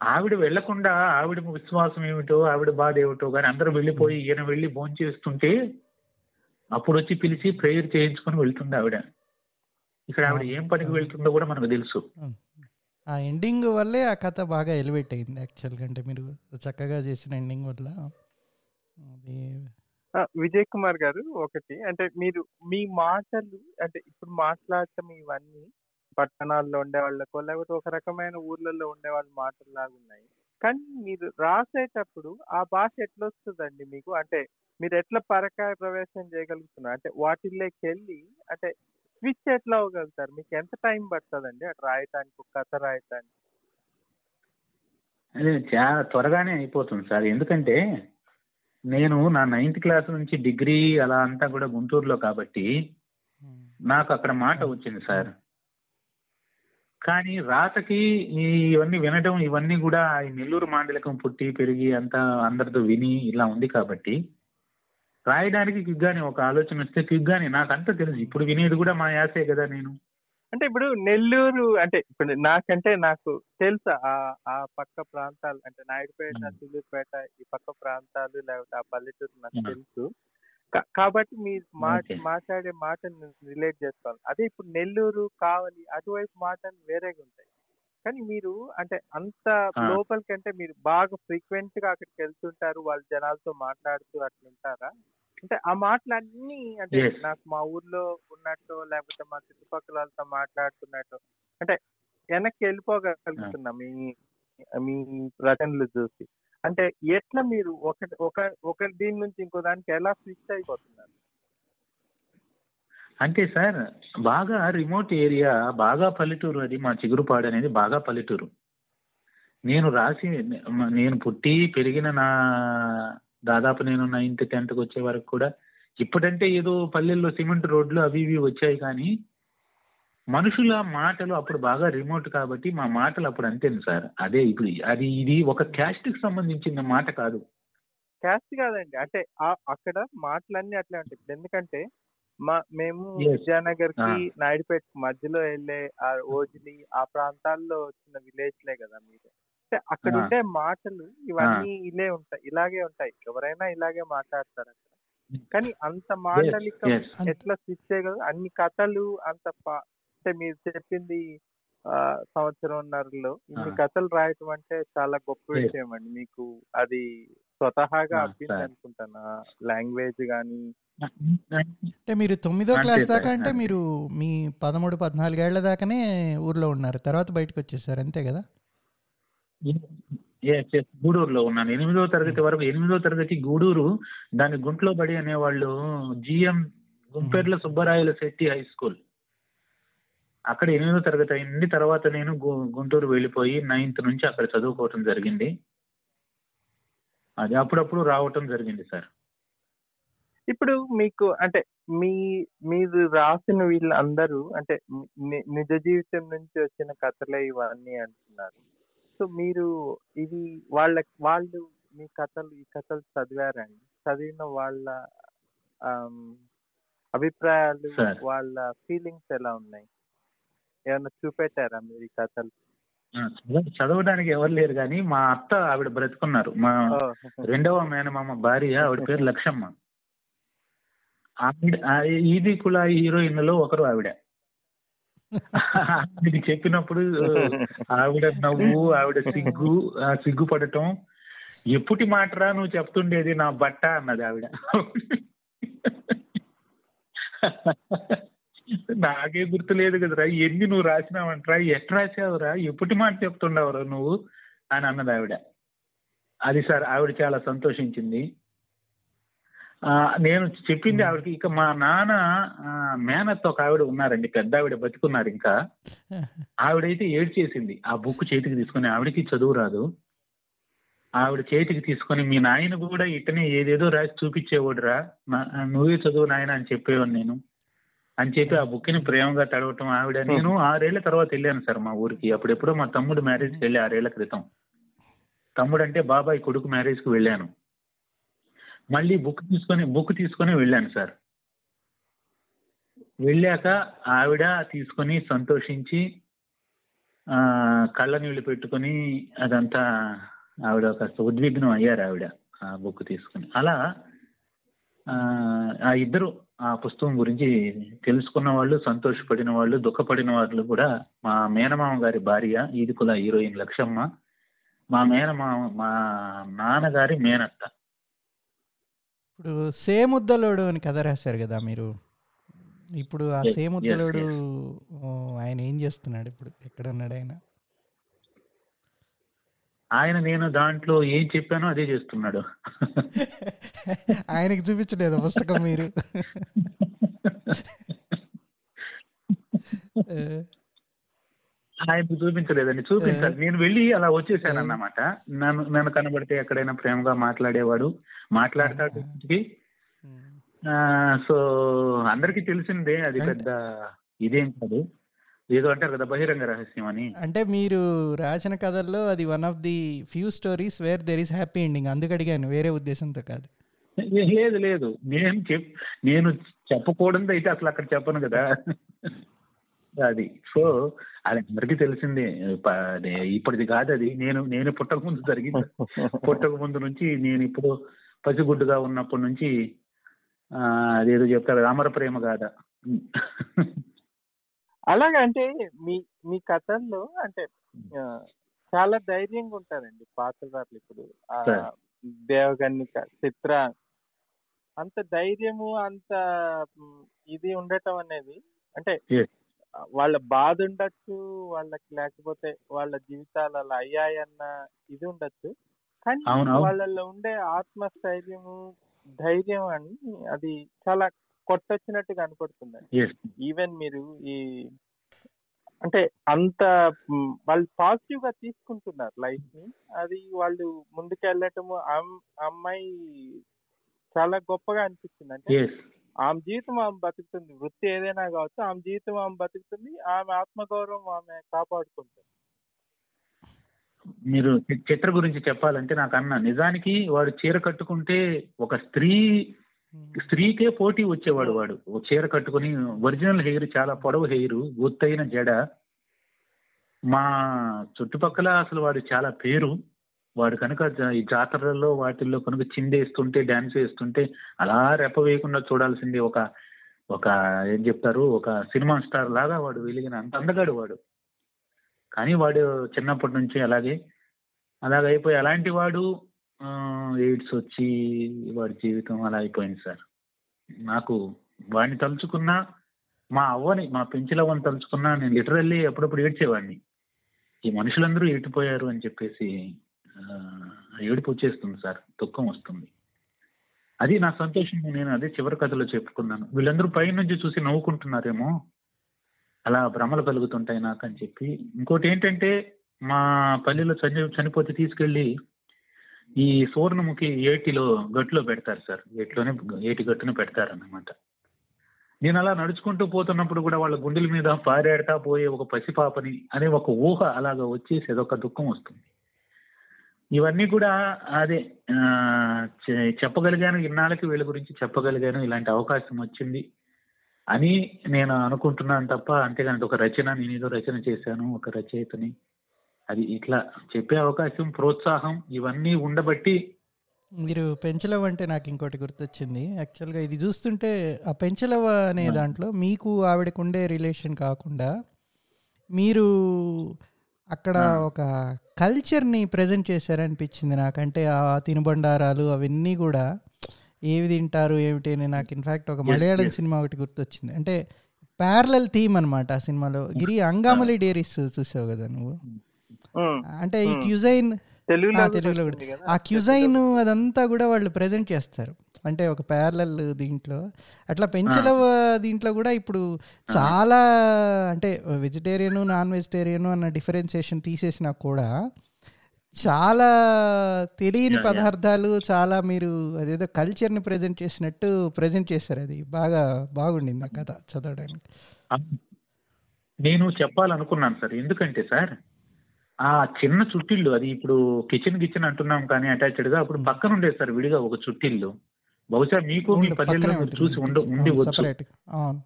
ఆవిడ వెళ్ళకుండా ఆవిడ విశ్వాసం ఏమిటో ఆవిడ బాధ ఏమిటో కానీ అందరూ వెళ్ళిపోయి ఈయన వెళ్ళి భోంచేస్తుంటే అప్పుడు వచ్చి పిలిచి ప్రేయర్ చేయించుకొని వెళ్తుంది ఆవిడ. ఇక్కడ ఆవిడ ఏం పనికి వెళ్తుందో కూడా మనకు తెలుసు. ఆ ఎండింగ్ వల్లే ఆ కథ బాగా ఎలివేట్ అయింది యాక్చువల్గా అంటే మీరు చక్కగా చేసిన ఎండింగ్ వల్ల. అది విజయ్ కుమార్ గారు ఒకటి. అంటే మీరు మీ మాటలు అంటే ఇప్పుడు మాట్లాడటం ఇవన్నీ పట్టణాల్లో ఉండే వాళ్ళకో లేకపోతే ఒక రకమైన ఊర్లలో ఉండే వాళ్ళ మాటలు లాగా ఉన్నాయి కానీ మీరు రాసేటప్పుడు ఆ భాష ఎట్లా వస్తుందండి మీకు? అంటే మీరు ఎట్లా పరకాయ ప్రవేశం చేయగలుగుతున్నారు? అంటే వాటిల్లోకి వెళ్ళి అంటే స్విచ్ ఎట్లా అవ్వగలుగుతారు మీకు ఎంత టైం పడుతుందండి అటు రాయటానికి ఒక కథ రాయటానికి? అదే చాలా త్వరగానే అయిపోతుంది సార్. ఎందుకంటే నేను నా నైన్త్ క్లాస్ నుంచి డిగ్రీ అలా అంతా కూడా గుంటూరులో కాబట్టి నాకు అక్కడ మాట వచ్చింది సార్. కానీ రాతకి ఇవన్నీ వినడం ఇవన్నీ కూడా ఈ నెల్లూరు మాండలికం పుట్టి పెరిగి అంతా అందరితో విని ఇలా ఉంది కాబట్టి రాయడానికి క్విగ్గాని ఒక ఆలోచన వస్తే క్విగ్గాని నాకంతా తెలుసు. ఇప్పుడు వినేది కూడా మా యాసే కదా నేను. అంటే ఇప్పుడు నెల్లూరు అంటే ఇప్పుడు నాకంటే నాకు తెలుసు ఆ ఆ పక్క ప్రాంతాలు అంటే నాయుడుపేట. సూలూరుపేట ఈ పక్క ప్రాంతాలు లేకపోతే ఆ పల్లెటూరు నాకు. తెలుసు కాబట్టి మీరు మా. మాట్లాడే మాటను రిలేట్ చేసుకోవాలి అదే ఇప్పుడు నెల్లూరు కావలి అటువైపు మాటలు వేరేగా ఉంటాయి కానీ మీరు అంటే అంత. లోపలికంటే మీరు బాగా ఫ్రీక్వెంట్గా అక్కడికి వెళ్తుంటారు వాళ్ళ జనాలతో మాట్లాడుతూ అట్లుంటారా అంటే ఆ మాటలన్నీ అంటే Yes. నాకు మా ఊర్లో ఉన్నట్టు లేకపోతే మా చుట్టుపక్కల వాళ్ళతో మాట్లాడుతున్నట్టు అంటే వెనక్కి వెళ్ళిపోగలుగుతున్నా మీ మీ రచనలు చూసి. అంటే ఎట్లా మీరు ఒక ఒక ఒక దీని నుంచి ఇంకో దానికి ఎలా స్విచ్ అయిపోతున్నారు? అంటే సార్ బాగా రిమోట్ ఏరియా బాగా పల్లెటూరు అది మా చిగురుపాడు అనేది బాగా పల్లెటూరు. నేను రాసి నేను పుట్టి పెరిగిన నా దాదాపు నేను నైన్త్ టెన్త్కి వచ్చే వరకు కూడా ఇప్పుడంటే ఏదో పల్లెల్లో సిమెంట్ రోడ్లు అవి ఇవి వచ్చాయి కానీ మనుషుల మాటలు అప్పుడు బాగా రిమోట్ కాబట్టి మా మాటలు అప్పుడు అంతేను సార్. అదే ఇప్పుడు అది ఇది ఒక క్యాస్ట్కి సంబంధించిన మాట కాదు. క్యాస్ట్ కాదండి. అంటే అక్కడ మాటలన్నీ అట్లా ఉంటాయి. ఇప్పుడు ఎందుకంటే మా మేము. విజయనగర్కి. నాయుడుపేట మధ్యలో వెళ్ళే ఆ ఓజిలి ఆ ప్రాంతాల్లో వచ్చిన విలేజ్ లే కదా మీరు అంటే అక్కడ. ఉండే మాటలు ఇవన్నీ ఇలే ఉంటాయి ఇలాగే ఉంటాయి ఎవరైనా ఇలాగే మాట్లాడతారు అక్కడ కానీ అంత మాటలికం yes. ఎట్లా స్విచ్ చేయగలరు అన్ని కథలు అంత అంటే మీరు చెప్పింది ఆ, సంవత్సరంన్నరలో ఇన్ని. కథలు రాయటం అంటే చాలా గొప్ప. విషయం అండి మీకు అది స్వతహాగా అబ్బింది. అనుకుంటాను లాంగ్వేజ్ కానీ అంటే మీరు తొమ్మిదో క్లాస్ దాకా అంటే. మీరు మీ పదమూడు పద్నాలుగేళ్ళ దాకానే ఊర్లో ఉన్నారు తర్వాత బయటకు వచ్చేసారు అంతే కదా. గూడూరులో ఉన్నాను. ఎనిమిదో తరగతి వరకు ఎనిమిదో తరగతి గూడూరు దాని గుంట్లో బడి అనేవాళ్ళు GM Gumperla Subbarayala Setty high school. అక్కడ ఎనిమిదో తరగతి అయింది. తర్వాత నేను గుంటూరు వెళ్ళిపోయి నైన్త్ నుంచి అక్కడ చదువుకోవటం జరిగింది. అది అప్పుడప్పుడు రావటం జరిగింది సార్. ఇప్పుడు మీకు అంటే మీ మీరు రాసిన వీళ్ళందరూ అంటే నిజ జీవితం నుంచి వచ్చిన కథలే ఇవన్నీ అంటున్నారు. సో మీరు ఇది వాళ్ళ వాళ్ళు మీ కథలు ఈ కథలు చదివారండి చదివిన వాళ్ళ అభిప్రాయాలు. వాళ్ళ ఫీలింగ్స్ ఎలా ఉన్నాయి? ఏమైనా చూపెట్టారా మీరు ఈ కథలు? ఆ, చదవ- చదవడానికి ఎవరు లేరు కానీ మా అత్త ఆవిడ బ్రతుకున్నారు. మా ఓ, రెండవ మేనమామ భార్య ఆవిడ పేరు లక్షమ్మ ఆవిడ ఆ- ఈది కులా హీరోయిన్లో ఒకరు ఆవిడ. ఆవిడకి చెప్పినప్పుడు ఆవిడ నవ్వు ఆవిడ సిగ్గు సిగ్గుపడటం ఎప్పుటి మాటరా నువ్వు చెప్తుండేది నా బట్ట అన్నది ఆవిడ. నాకే గుర్తు లేదు కదరా ఎన్ని నువ్వు రాసినావంటరా ఎట్ రాసావురా ఎప్పటి మాట చెప్తుండవురా నువ్వు అని అన్నది ఆవిడ. అది సార్ ఆవిడ చాలా సంతోషించింది. నేను చెప్పింది ఆవిడకి ఇక మా నాన్న ఆ, మేనత్త ఒక ఆవిడ ఉన్నారండి పెద్ద ఆవిడ బతుకున్నారు ఇంకా. (laughs) ఆవిడైతే ఏడ్చేసింది ఆ బుక్ చేతికి తీసుకుని ఆవిడకి చదువు రాదు. ఆవిడ చేతికి తీసుకొని మీ నాయన కూడా ఇట్టనే ఏదేదో రాసి చూపించేవాడురా నువ్వే చదువు నాయన అని చెప్పేవాడు నేను. అని చెప్పి ఆ బుక్ని ప్రేమగా తడవటం ఆవిడ. నేను ఆరేళ్ళ తర్వాత వెళ్ళాను సార్ మా ఊరికి. అప్పుడెప్పుడో మా తమ్ముడు మ్యారేజ్కి వెళ్ళి ఆరేళ్ళ క్రితం. తమ్ముడు అంటే బాబాయ్ కొడుకు మ్యారేజ్కి వెళ్ళాను. మళ్ళీ బుక్ తీసుకొని బుక్ తీసుకొని వెళ్ళాను సార్. వెళ్ళాక ఆవిడ తీసుకొని సంతోషించి ఆ, కళ్ళ నీళ్ళు పెట్టుకొని అదంతా ఆవిడ కాస్త ఉద్విగ్నం అయ్యారు ఆవిడ ఆ బుక్ తీసుకుని. అలా ఆ, ఇద్దరు ఆ పుస్తకం గురించి తెలుసుకున్న వాళ్ళు సంతోషపడిన వాళ్ళు దుఃఖపడిన వాళ్ళు కూడా మా మేనమామ గారి భార్య ఈదుకుల హీరోయిన్ లక్ష్మమ్మ మా మేనమామ మా నాన్నగారి మేనత్త ఇప్పుడు సేముద్దలోడు అని కథ రాశారు కదా మీరు. ఇప్పుడు ఆ సేముద్దలోడు yes, ఓ, ఆయన ఏం చేస్తున్నాడు ఇప్పుడు? ఎక్కడ ఉన్నాడు ఆయన? ఆయన నేను దాంట్లో ఏం చెప్పానో అదే చేస్తున్నాడు. (laughs) ఆయనకి చూపించలేదు పుస్తకం మీరు? (laughs) (laughs) ఏ, ఆయనకు చూపించలేదండి చూపించాలి. నేను వెళ్ళి అలా వచ్చేసాను అన్నమాట. నన్ను నన్ను కనబడితే ఎక్కడైనా ప్రేమగా మాట్లాడేవాడు. మాట్లాడతాడు సో అందరికీ తెలిసిందే అది పెద్ద ఇదేం కాదు. ఏదో అంటారు కదా బహిరంగ రహస్యం అని. అంటే మీరు రాసిన కథల్లో అది one of the few stories where there is happy ending అందుకు అడిగాను వేరే ఉద్దేశంతో కాదు. లేదు లేదు. నేను చెప్ నేను చెప్పకూడదు అయితే అసలు అక్కడ చెప్పను కదా. అది. సో అది అందరికీ తెలిసిందే. ఇప్పటిది కాదు అది. నేను నేను పుట్టక ముందు జరిగింది పుట్టక ముందు నుంచి నేను ఇప్పుడు పసిగుడ్డుగా ఉన్నప్పటి నుంచి అదేదో చెప్తారు అమర ప్రేమ గాథ. అలాగే అంటే మీ మీ కథల్లో అంటే చాలా ధైర్యంగా ఉంటారండి పాత్రధారులు ఇప్పుడు. దేవగన్నిక చిత్ర. అంత ధైర్యము అంత ఇది ఉండటం అనేది అంటే. వాళ్ళ బాధ ఉండొచ్చు వాళ్ళకి లేకపోతే వాళ్ళ జీవితాలు అలా అయ్యాయన్న ఇది ఉండొచ్చు కానీ. వాళ్ళల్లో ఉండే ఆత్మస్థైర్యము ధైర్యం అని అది చాలా కొట్టొచ్చినట్టు కనపడుతుందండి. ఈవెన్ మీరు ఈ అంటే అంత వాళ్ళు పాజిటివ్గా తీసుకుంటున్నారు లైఫ్ని అది వాళ్ళు ముందుకెళ్ళటము అమ్- అమ్మాయి చాలా గొప్పగా అనిపించింది అంటే. ఆమె జీవితం ఆమె బతుకుతుంది. వృత్తి ఏదైనా కావచ్చు ఆమె జీవితం ఆమె బతుకుతుంది. ఆమె ఆత్మగౌరవం ఆమె కాపాడుకుంటుంది. మీరు చిత్ర గురించి చెప్పాలంటే నాకు అన్న నిజానికి వాడు చీర కట్టుకుంటే ఒక స్త్రీ స్త్రీకే పోటీ వచ్చేవాడు వాడు. చీర కట్టుకుని ఒరిజినల్ హెయిర్ చాలా పొడవు హెయిర్ గుత్తైన జడ. మా చుట్టుపక్కల అసలు వాడు చాలా పేరు. వాడు కనుక ఈ జాతరలలో వాటిల్లో కనుక చిందేస్తుంటే డాన్స్ వేస్తుంటే అలా రెప్ప వేయకుండా చూడాల్సింది ఒక ఒక ఏం చెప్తారు ఒక సినిమా స్టార్ లాగా వాడు వెలిగిన అంత అందగాడు వాడు. కానీ వాడు చిన్నప్పటి నుంచి అలాగే అలాగ అయిపోయి అలాంటి వాడు ఎయిడ్స్ వచ్చి వాడి జీవితం అలా అయిపోయింది సార్. నాకు వాడిని తలుచుకున్నా మా అవ్వని మా పెంచిలవ్వని తలుచుకున్నా నేను లిటరల్లీ అప్పుడప్పుడు ఏడ్చేవాడిని. ఈ మనుషులందరూ ఏడిపోయారు అని చెప్పేసి ఏడుపు వచ్చేస్తుంది సార్. దుఃఖం వస్తుంది. అది నా సంతోషం నేను అదే చివరి కథలో చెప్పుకున్నాను. వీళ్ళందరూ పై నుంచి చూసి నవ్వుకుంటున్నారేమో. అలా భ్రమలు కలుగుతుంటాయి నాకు అని చెప్పి. ఇంకోటి ఏంటంటే మా పల్లెలో చని చనిపోతే తీసుకెళ్ళి ఈ సువర్ణముఖి ఏటిలో గట్టులో పెడతారు సార్. ఏటిలోనే ఏటి గట్టును పెడతారు అన్నమాట నేను అలా నడుచుకుంటూ పోతున్నప్పుడు కూడా వాళ్ళ గుండెల మీద పారేడతా పోయే ఒక పసిపాపని అనే ఒక ఊహ అలాగా వచ్చేసి అదొక దుఃఖం వస్తుంది. ఇవన్నీ కూడా అదే చెప్పగలిగాను ఇన్నాళ్ళకి వీళ్ళ గురించి చెప్పగలిగాను ఇలాంటి అవకాశం వచ్చింది అని నేను అనుకుంటున్నాను తప్ప అంతేగాని ఒక రచన నేను ఏదో రచన చేశాను ఒక రచయితని అది ఇట్లా చెప్పే అవకాశం ప్రోత్సాహం ఇవన్నీ ఉండబట్టి మీరు పెంచలవ అంటే నాకు ఇంకోటి గుర్తొచ్చింది. యాక్చువల్గా ఇది చూస్తుంటే ఆ పెంచలవ అనే దాంట్లో మీకు ఆవిడకు ఉండే రిలేషన్ కాకుండా మీరు అక్కడ ఒక కల్చర్ని ప్రజెంట్ చేశారనిపించింది నాకంటే. ఆ తినుబండారాలు అవన్నీ కూడా ఏవి తింటారు ఏమిటి అని నాకు ఇన్ఫాక్ట్ ఒక మలయాళం. సినిమా ఒకటి గుర్తొచ్చింది. అంటే ప్యారలల్ థీమ్ అనమాట ఆ సినిమాలో. గిరి అంగామలి డేరీస్ చూసావు కదా నువ్వు? ఉమ్, అంటే ఈ Hmm. క్యూజైన్ తెలుగులో ఆ, క్యూజైన్. అదంతా కూడా వాళ్ళు ప్రజెంట్ చేస్తారు. అంటే ఒక ప్యారలల్ దీంట్లో. అట్లా పెంచల దీంట్లో కూడా ఇప్పుడు చాలా అంటే వెజిటేరియన్ నాన్ వెజిటేరియన్ అన్న డిఫరెన్సియేషన్ తీసేసినా కూడా చాలా తెలియని. పదార్థాలు చాలా మీరు అదేదో కల్చర్ని ప్రజెంట్ చేసినట్టు ప్రజెంట్ చేశారు అది. బాగా బాగుండింది ఆ కథ చదవడానికి. నేను చెప్పాలనుకున్నాను సార్. ఎందుకంటే సార్ ఆ చిన్న చుట్టిల్లు అది ఇప్పుడు కిచెన్ కిచెన్ అంటున్నాం కానీ అటాచ్డ్గా అప్పుడు పక్కన ఉండేది సార్ విడిగా ఒక చుట్టిల్లు. బహుశా మీకు మీ పల్లెల్లో. చూసి ఉండ ఉండి అవును, వచ్చు. separate. అవును.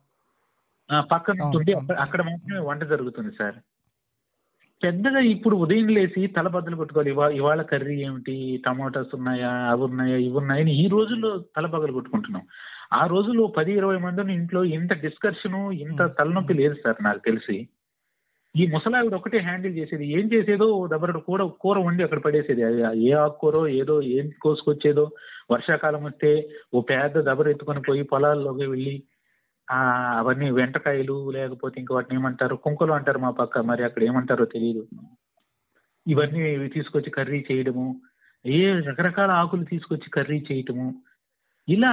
ఆ, పక్కన ఉంటుంది. అక్కడ- మాత్రమే వంట జరుగుతుంది సార్. పెద్దగా ఇప్పుడు ఉదయం లేసి తల బద్దలు కొట్టుకోవాలి. ఇవా ఇవాళ కర్రీ ఏమిటి? టమాటాస్ ఉన్నాయా? అవి ఉన్నాయా? ఇవి ఉన్నాయని ఈ రోజుల్లో తల బద్దలు కొట్టుకుంటున్నాం. ఆ రోజుల్లో పది ఇరవై మంది ఇంట్లో ఇంత డిస్కషన్ ఇంత తలనొప్పి లేదు సార్ నాకు తెలిసి. ఈ ముసలావిడ ఒకటే హ్యాండిల్ చేసేది. ఏం చేసేదో దబ్బరడు కూర కూర వండి అక్కడ పడేసేది. అది ఏ ఆకుకూరో ఏదో ఏం కోసుకొచ్చేదో వర్షాకాలం వస్తే ఓ పెద్ద దబర ఎత్తుకొని పోయి పొలాల్లోకి వెళ్ళి ఆ అవన్నీ వెంటకాయలు లేకపోతే ఇంకా వాటిని ఏమంటారు? కుంకలు అంటారు మా పక్క. మరి అక్కడ ఏమంటారో తెలియదు ఇవన్నీ తీసుకొచ్చి కర్రీ చేయడము. ఏ రకరకాల ఆకులు తీసుకొచ్చి కర్రీ చేయటము. ఇలా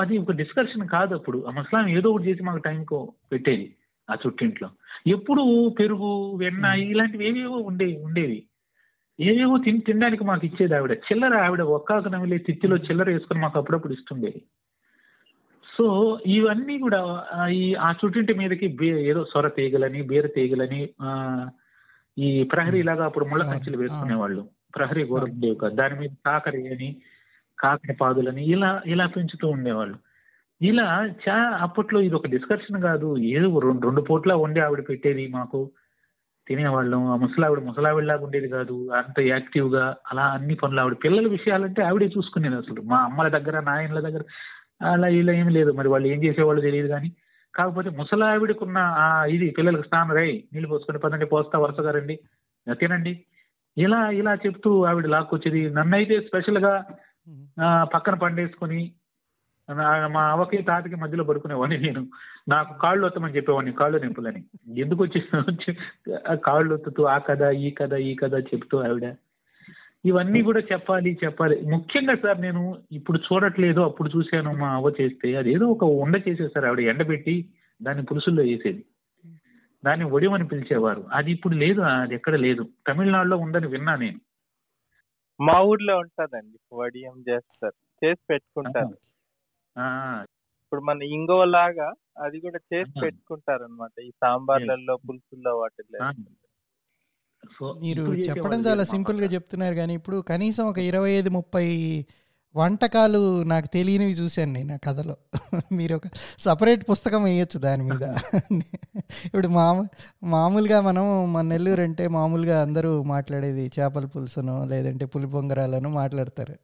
అది ఒక డిస్కషన్ కాదు అప్పుడు. ఆ ముసలాం ఏదో ఒకటి చేసి మాకు టైంకు పెట్టేది. ఆ చుట్టింట్లో. ఎప్పుడు పెరుగు వెన్న ఇలాంటివి ఏవేవో ఉండేవి ఉండేవి. ఏవేవో తిని తినడానికి మాకు ఇచ్చేది ఆవిడ. చిల్లర ఆవిడ ఒక్కాక నమిలే తిత్తిలో చిల్లర వేసుకొని మాకు అప్పుడప్పుడు ఇస్తుండేది. సో ఇవన్నీ కూడా ఆ, ఈ ఆ చుట్టింటి మీదకి ఏదో సొర తీగలని బీర తీగలని ఆ, ఈ ప్రహరీ లాగా అప్పుడు ముళ్ళ కంచెలు వేసుకునేవాళ్ళు ప్రహరీ గోడ ఉండేవి కాదు. దాని మీద కాకరి అని కాకర పాదులని ఇలా ఇలా పెంచుతూ ఉండేవాళ్ళు. ఇలా చా అప్పట్లో ఇది ఒక డిస్కషన్ కాదు. ఏదో రెండు రెండు పూట్ల వండి ఆవిడ పెట్టేది మాకు. తినేవాళ్ళం. ఆ ముసలావిడ ముసలావిడలాగా ఉండేది కాదు. అంత యాక్టివ్గా అలా అన్ని పనులు ఆవిడ పిల్లల విషయాలంటే ఆవిడే చూసుకునేది అసలు. మా అమ్మల దగ్గర నాయనల దగ్గర అలా ఇలా ఏమి లేదు. మరి వాళ్ళు ఏం చేసేవాళ్ళు తెలియదు కానీ. కాకపోతే ముసలావిడకున్న ఆ ఇది పిల్లలకు స్నానం రై నీళ్ళు పోసుకొని పదండి పోస్తా వరుసగా రండి. తినండి. ఇలా ఇలా చెప్తూ ఆవిడ లాక్కొచ్చేది. నన్నైతే స్పెషల్గా పక్కన పండేసుకొని మా అవ్వకి తాతకి మధ్యలో పడుకునేవాడిని నేను. నాకు కాళ్ళు వస్తామని చెప్పేవాడిని కాళ్ళు నొప్పులని ఎందుకు వచ్చి వచ్చి ఆ కాళ్ళు ఒత్తుతూ ఆ కథ ఈ కథ ఈ కథ చెప్తూ ఆవిడ. ఇవన్నీ కూడా చెప్పాలి చెప్పాలి. ముఖ్యంగా సార్ నేను ఇప్పుడు చూడట్లేదు అప్పుడు చూశాను మా అవ్వ చేస్తే. అదేదో ఒక ఉండ చేసేసారు ఆవిడ ఎండబెట్టి దాన్ని పులుసుల్లో వేసేది. దాన్ని ఒడిమని పిలిచేవారు. అది ఇప్పుడు లేదు అది ఎక్కడ లేదు. తమిళనాడులో ఉందని విన్నా నేను. మా ఊర్లో ఉంటదండి వడియం చేస్తారు. చేసి పెట్టుకుంటారు. ఆ, ఇప్పుడు మన ఇంగువ లాగా అది కూడా చేసి. పెట్టుకుంటారు అనమాట ఈ సాంబార్లలో పులుసుల్లో వాటిల్లో మీరు చెప్పడం చాలా సింపుల్గా పక్క. చెప్తున్నారు కానీ ఇప్పుడు కనీసం ఒక ఇరవై ఐదు ముప్పై వంటకాలు నాకు తెలియనివి చూశాను నేను ఆ కథలో. మీరు ఒక సపరేట్ పుస్తకం వేయొచ్చు దాని మీద. ఇప్పుడు మామూ మామూలుగా మనం మన నెల్లూరు అంటే మామూలుగా అందరూ మాట్లాడేది చేపల పులుసును లేదంటే పులి పొంగరాలను మాట్లాడతారు.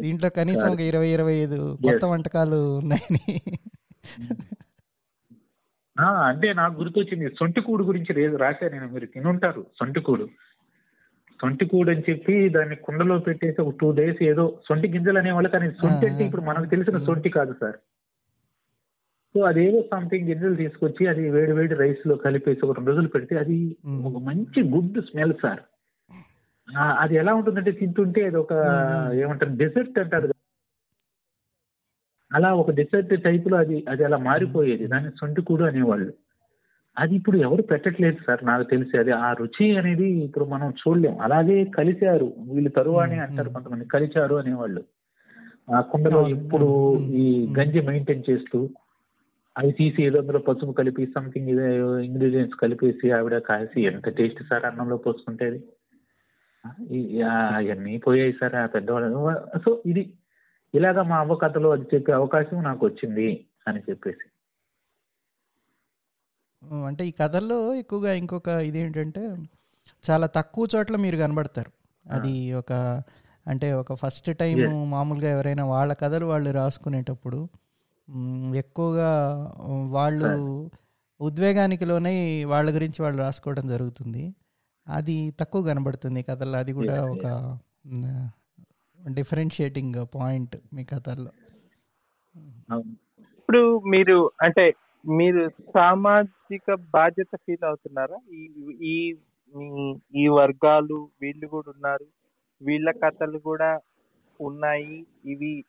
దీంట్లో కనీసం ఒక ఇరవై ఇరవై ఐదు కొత్త వంటకాలు ఉన్నాయని. అంటే నాకు గుర్తొచ్చింది. సొంటికూడు గురించి రే- రాశా నేను. మీరు తినుంటారు సొంటికూడు సొంటికూడు అని చెప్పి దాన్ని కుండలో పెట్టేసి ఒక టూ డేస్ ఏదో సొంటి గింజలు అనేవాళ్ళు కానీ సొంటి అంటే ఇప్పుడు మనకు తెలిసిన సొంటి కాదు సార్ సో అదేదో సంథింగ్ గింజలు తీసుకొచ్చి అది వేడి వేడి రైస్లో కలిపేసి ఒక రెండు రోజులు పెడితే అది. ఒక మంచి గుడ్ స్మెల్ సార్ అది ఎలా ఉంటుందంటే తింటుంటే అది ఒక. ఏమంటారు డెసర్ట్ అంటారు. అలా ఒక డెసర్ట్ టైప్లో అది అది అలా మారిపోయేది దాన్ని సొంటికూడు అనేవాళ్ళు అది ఇప్పుడు ఎవరు పెట్టట్లేదు సార్. నాకు తెలిసి అది ఆ రుచి అనేది ఇప్పుడు మనం చూడలేం. అలాగే కలిశారు. వీళ్ళు తరువాని Mm, అంటారు. కొంతమంది. కలిచారు అనేవాళ్ళు. ఆ కుండలో mm, ఈ. గంజి మెయింటైన్ చేస్తూ అవి తీసి ఏదో అందులో పసుపు కలిపి సంథింగ్ ఇంగ్రీడియంట్స్ కలిపేసి ఆవిడ కాసి ఎంత టేస్ట్ సార్ అన్నంలో పోసుకుంటే అది? అవన్నీ పోయాయి సార్ ఆ పెద్దవాళ్ళు. సో ఇది ఇలాగా మా అవ్వ కథలో అది చెప్పే అవకాశం నాకు వచ్చింది అని చెప్పేసి. అంటే ఈ కథల్లో ఎక్కువగా ఇంకొక ఇదేంటంటే చాలా తక్కువ చోట్ల మీరు కనబడతారు. అది ఒక అంటే ఒక ఫస్ట్ టైం. మామూలుగా ఎవరైనా వాళ్ళ కథలు వాళ్ళు రాసుకునేటప్పుడు ఎక్కువగా వాళ్ళు ఉద్వేగానికి లోనై వాళ్ళ గురించి వాళ్ళు రాసుకోవడం జరుగుతుంది. అది తక్కువ కనబడుతుంది ఈ కథల్లో. అది కూడా ఒక డిఫరెన్షియేటింగ్ పాయింట్ మీ కథల్లో. ఇప్పుడు మీరు అంటే మీరు సామాజిక బాధ్యత ఫీల్ అవుతున్నారా? ఈ ఈ మీ- ఈ వర్గాలు వీళ్ళు కూడా ఉన్నారు. వీళ్ళ కథలు కూడా ఉన్నాయి. ఇవి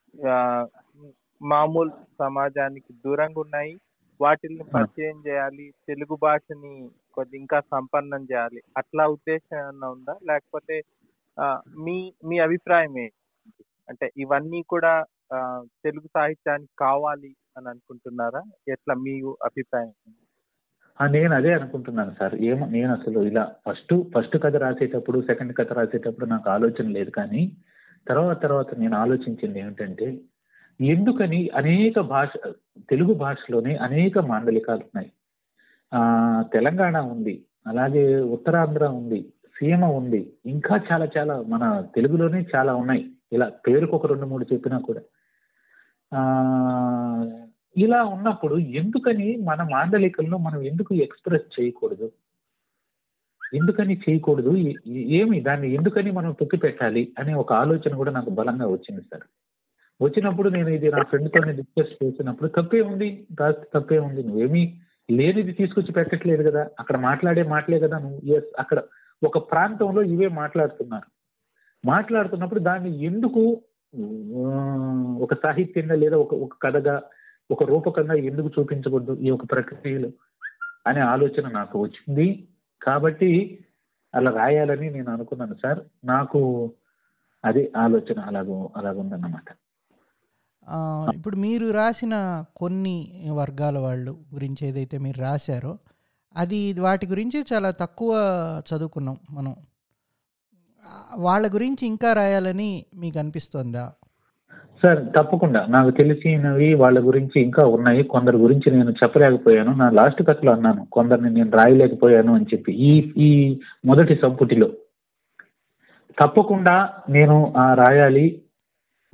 మామూలు సమాజానికి దూరంగా ఉన్నాయి. వాటిని పరిచయం చేయాలి. తెలుగు భాషని కొద్ది ఇంకా సంపన్నం చేయాలి. అట్లా ఉద్దేశం ఏమన్నా ఉందా? లేకపోతే మీ మీ అభిప్రాయం అంటే ఇవన్నీ కూడా తెలుగు సాహిత్యానికి కావాలి అని అనుకుంటున్నారా? ఎట్లా మీ అభిప్రాయం? నేను అదే అనుకుంటున్నాను సార్. ఏమో నేను అసలు ఇలా ఫస్ట్ ఫస్ట్ కథ రాసేటప్పుడు సెకండ్ కథ రాసేటప్పుడు నాకు ఆలోచన లేదు కానీ తర్వాత తర్వాత నేను ఆలోచించింది ఏమిటంటే ఎందుకని అనేక భాష తెలుగు భాషలోనే అనేక మాండలికాలు ఉన్నాయి. ఆ తెలంగాణ ఉంది అలాగే ఉత్తరాంధ్ర ఉంది సీమ ఉంది ఇంకా చాలా చాలా మన తెలుగులోనే చాలా ఉన్నాయి. ఇలా పేరుకు ఒక రెండు మూడు చెప్పినా కూడా. ఆ ఇలా ఉన్నప్పుడు ఎందుకని మన మాండలికల్లో మనం ఎందుకు ఎక్స్ప్రెస్ చేయకూడదు? ఎందుకని చేయకూడదు? ఏమి దాన్ని ఎందుకని మనం తొక్కి పెట్టాలి అనే ఒక ఆలోచన కూడా నాకు బలంగా వచ్చింది సార్. వచ్చినప్పుడు నేను ఇది నా ఫ్రెండ్తో డిస్కస్ చేసినప్పుడు తప్పే ఉంది రాస్తే తప్పే ఉంది నువ్వేమీ లేనిది తీసుకొచ్చి పెట్టట్లేదు కదా అక్కడ మాట్లాడే మాటలే కదా నువ్వు. ఎస్ అక్కడ ఒక ప్రాంతంలో ఇవే మాట్లాడుతున్నారు. మాట్లాడుతున్నప్పుడు దాన్ని ఎందుకు ఒక సాహిత్యంగా లేదా ఒక ఒక కథగా ఒక రూపకంగా ఎందుకు చూపించకూడదు ఈ ఒక ప్రక్రియలో అనే ఆలోచన నాకు వచ్చింది. కాబట్టి అలా రాయాలని నేను అనుకున్నాను సార్. నాకు అదే ఆలోచన అలాగో అలాగుందన్నమాట. ఇప్పుడు మీరు రాసిన కొన్ని వర్గాల వాళ్ళు గురించి ఏదైతే మీరు రాశారో అది వాటి గురించి చాలా తక్కువ చదువుకున్నాం మనం. వాళ్ళ గురించి ఇంకా రాయాలని మీకు అనిపిస్తుందా? సార్ తప్పకుండా. నాకు తెలిసినవి వాళ్ళ గురించి ఇంకా ఉన్నాయి. కొందరి గురించి నేను చెప్పలేకపోయాను. నా లాస్ట్ కథలో అన్నాను కొందరిని నేను రాయలేకపోయాను అని చెప్పి. ఈ ఈ మొదటి సంపుటిలో. తప్పకుండా నేను రాయాలి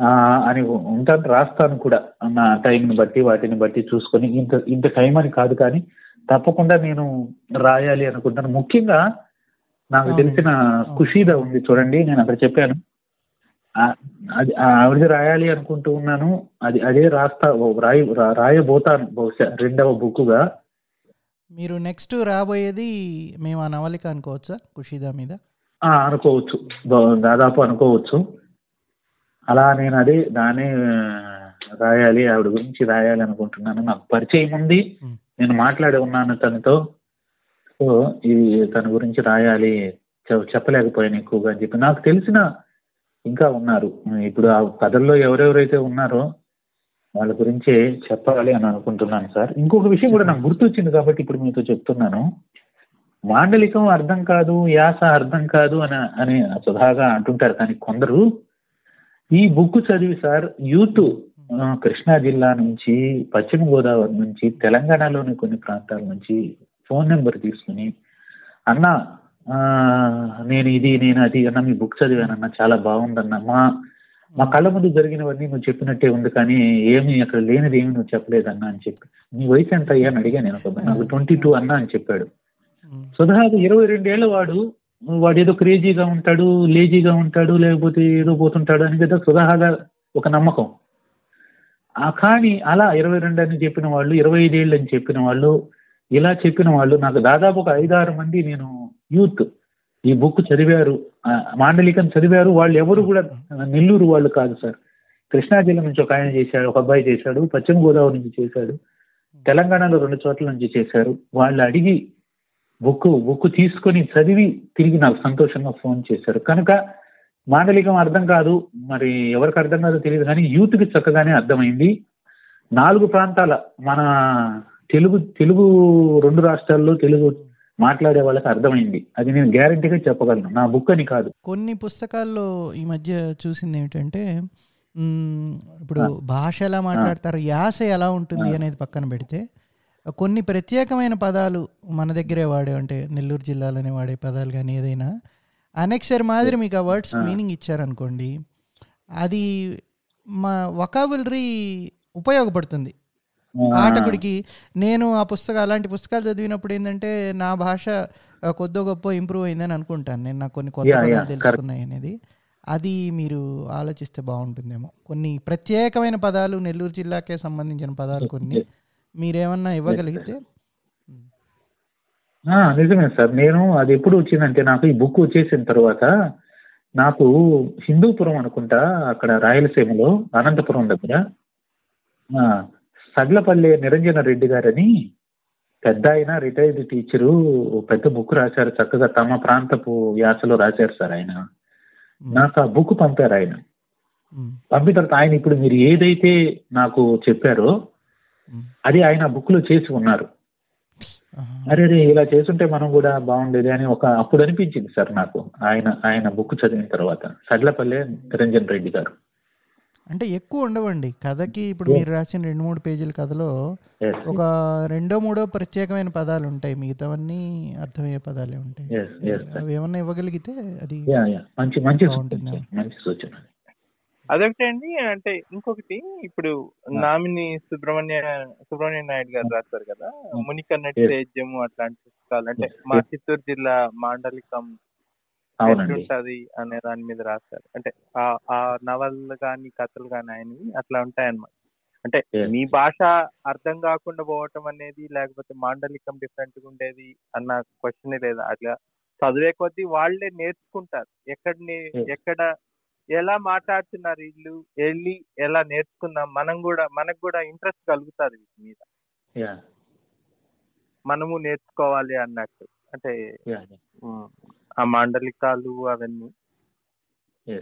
ఆ, అని ఉంటాను రాస్తాను కూడా నా టైంని బట్టి వాటిని బట్టి చూసుకొని. ఇంత ఇంత టైం అని కాదు కానీ తప్పకుండా నేను రాయాలి అనుకుంటాను. ముఖ్యంగా నాకు. తెలిసిన ఖుషీద ఉంది చూడండి నేను అక్కడ చెప్పాను. అది ఆవిడది రాయాలి అనుకుంటూ ఉన్నాను. అది అదే రాస్తా రాయి రాయబోతాను బహుశా రెండవ బుక్కుగా. మీరు నెక్స్ట్ రాబోయేది మేము ఆ నవలిక అనుకోవచ్చా? ఖుషీదా మీద? అనుకోవచ్చు. దాదాపు అనుకోవచ్చు. అలా నేను అదే దానే రాయాలి ఆవిడ గురించి రాయాలి అనుకుంటున్నాను. నాకు పరిచయం ఉంది. నేను మాట్లాడి ఉన్నాను తనతో. సో ఇది తన గురించి రాయాలి చెప్పలేకపోయాను ఎక్కువగా అని చెప్పి. నాకు తెలిసిన ఇంకా ఉన్నారు. ఇప్పుడు ఆ కథల్లో ఎవరెవరైతే ఉన్నారో వాళ్ళ గురించి చెప్పాలి అని అనుకుంటున్నాను సార్. ఇంకొక విషయం కూడా నాకు గుర్తొచ్చింది కాబట్టి ఇప్పుడు మీతో చెప్తున్నాను. మాండలికం అర్థం కాదు యాస అర్థం కాదు అని అని సుధాగా అంటుంటారు. కానీ కొందరు ఈ బుక్ చదివి సార్ యూత్ కృష్ణా జిల్లా నుంచి పశ్చిమ గోదావరి నుంచి తెలంగాణలోని కొన్ని ప్రాంతాల నుంచి ఫోన్ నెంబర్ తీసుకుని అన్న నేను ఇది నేను అది అన్న మీ బుక్ చదివానన్న చాలా బాగుందన్న. మా మా కళ్ళ ముందు జరిగినవన్నీ నువ్వు చెప్పినట్టే ఉంది కానీ ఏమి అక్కడ లేనిది ఏమి నువ్వు చెప్పలేదన్నా అని చెప్పి. నీ వయసు ఎంత అయ్యా అని అడిగా నేను నాకు ట్వంటీ టూ అన్నా అని చెప్పాడు. మ్, సుధాకు ఇరవై రెండేళ్ళ వాడు వాడు ఏదో క్రేజీగా ఉంటాడు లేజీగా ఉంటాడు లేకపోతే ఏదో పోతుంటాడు అని కదా సుధాగా ఒక నమ్మకం. ఆ కానీ అలా ఇరవై రెండు అని చెప్పిన వాళ్ళు ఇరవై ఐదేళ్ళు అని చెప్పిన వాళ్ళు ఇలా చెప్పిన వాళ్ళు నాకు దాదాపు ఒక ఐదారు మంది నేను యూత్. ఈ బుక్ చదివారు మాండలికం చదివారు వాళ్ళు ఎవరు కూడా నెల్లూరు వాళ్ళు కాదు సార్. కృష్ణా జిల్లా నుంచి ఒక ఆయన చేశాడు ఒక అబ్బాయి చేశాడు పశ్చిమ గోదావరి నుంచి చేశాడు తెలంగాణలో రెండు చోట్ల నుంచి చేశారు. వాళ్ళు అడిగి బుక్ బుక్ తీసుకొని చదివి తిరిగి నాకు సంతోషంగా ఫోన్ చేశారు. కనుక మాండలికం అర్థం కాదు మరి ఎవరికి అర్థం కాదో తెలియదు కానీ యూత్కి చక్కగానే అర్థమైంది. నాలుగు ప్రాంతాల మన తెలుగు తెలుగు రెండు రాష్ట్రాల్లో తెలుగు మాట్లాడే వాళ్ళకి అర్థమైంది. అది నేను గ్యారంటీగా చెప్పగలను. నా బుక్ అని కాదు. కొన్ని పుస్తకాల్లో ఈ మధ్య చూసింది ఏమిటంటే ఇప్పుడు భాష ఎలా మాట్లాడతారు యాస ఎలా ఉంటుంది అనేది పక్కన పెడితే కొన్ని ప్రత్యేకమైన పదాలు మన దగ్గరే వాడే అంటే నెల్లూరు జిల్లాలోనే వాడే పదాలు కానీ ఏదైనా అనెక్సర్ మాదిరి మీకు ఆ వర్డ్స్ మీనింగ్ ఇచ్చారనుకోండి అది మా వకాబులరీ ఉపయోగపడుతుంది. పాఠకుడికి నేను ఆ పుస్తకం అలాంటి పుస్తకాలు చదివినప్పుడు ఏంటంటే నా భాష కొద్దో గొప్ప ఇంప్రూవ్ అయిందని అనుకుంటాను. నేను నాకు కొన్ని కొత్త పదాలు తెలుసుకున్నాయి అనేది. అది మీరు ఆలోచిస్తే బాగుంటుందేమో. కొన్ని ప్రత్యేకమైన పదాలు నెల్లూరు జిల్లాకే సంబంధించిన పదాలు కొన్ని మీరేమన్నా ఇవ్వగలిగితే? నిజమే సార్. నేను అది ఎప్పుడు వచ్చిందంటే నాకు ఈ బుక్ వచ్చేసిన తర్వాత నాకు హిందూపురం అనుకుంటా అక్కడ రాయలసీమలో అనంతపురం దగ్గర ఆ, సడ్లపల్లి నిరంజన రెడ్డి గారని పెద్ద ఆయన రిటైర్డ్ టీచరు పెద్ద బుక్ రాశారు చక్కగా తమ ప్రాంతపు యాసలో రాశారు సార్ ఆయన. నాకు ఆ బుక్ పంపారు ఆయన. పంపిన తర్వాత ఆయన ఇప్పుడు మీరు ఏదైతే నాకు చెప్పారో అది ఆయన బుక్లో చేసి ఉన్నారు. అరే రే ఇలా చేస్తుంటే మనం కూడా బాగుండేది అని ఒక అప్పుడు అనిపించింది సార్ నాకు. ఆయన ఆయన బుక్ చదివిన తర్వాత. సడ్లపల్లె నిరంజన్ రెడ్డి గారు. అంటే ఎక్కువ ఉండవండి. కథకి ఇప్పుడు మీరు రాసిన రెండు మూడు పేజీల కథలో. ఒక రెండో మూడో ప్రత్యేకమైన పదాలు ఉంటాయి. మిగతావన్నీ అర్థమయ్యే పదాలే ఉంటాయి. Yes, yes, sir. అవి ఏమన్నా ఇవ్వగలిగితే అది. మంచి మంచి సూచన. అదొకటి అండి అంటే ఇంకొకటి ఇప్పుడు నామిని సుబ్రహ్మణ్య సుబ్రహ్మణ్య నాయుడు గారు రాస్తారు కదా. మునికన్నటి. సేద్యము అట్లాంటి పుస్తకాలు అంటే మా. చిత్తూరు జిల్లా మాండలికం ఎట్లుంటది అనే దాని మీద రాస్తారు అంటే ఆ ఆ నవళ్ళు కానీ కథలు కానీ ఆయనవి అట్లా ఉంటాయన్నమాట. అంటే. మీ భాష అర్థం కాకుండా పోవటం అనేది లేకపోతే మాండలికం డిఫరెంట్గా ఉండేది అన్న క్వశ్చన్ లేదు? అట్లా చదివే కొద్దీ వాళ్ళే నేర్చుకుంటారు. ఎక్కడ నే- Yes. ఎక్కడ ఎలా మాట్లాడుతున్నారు వీళ్ళు? వెళ్ళి ఎలా నేర్చుకుందాం? మనం కూడా మనకు కూడా ఇంట్రెస్ట్ కలుగుతుంది వీటి మీద. మనము నేర్చుకోవాలి అన్నట్టు. అంటే ఆ మాండలికాలు అవన్నీ.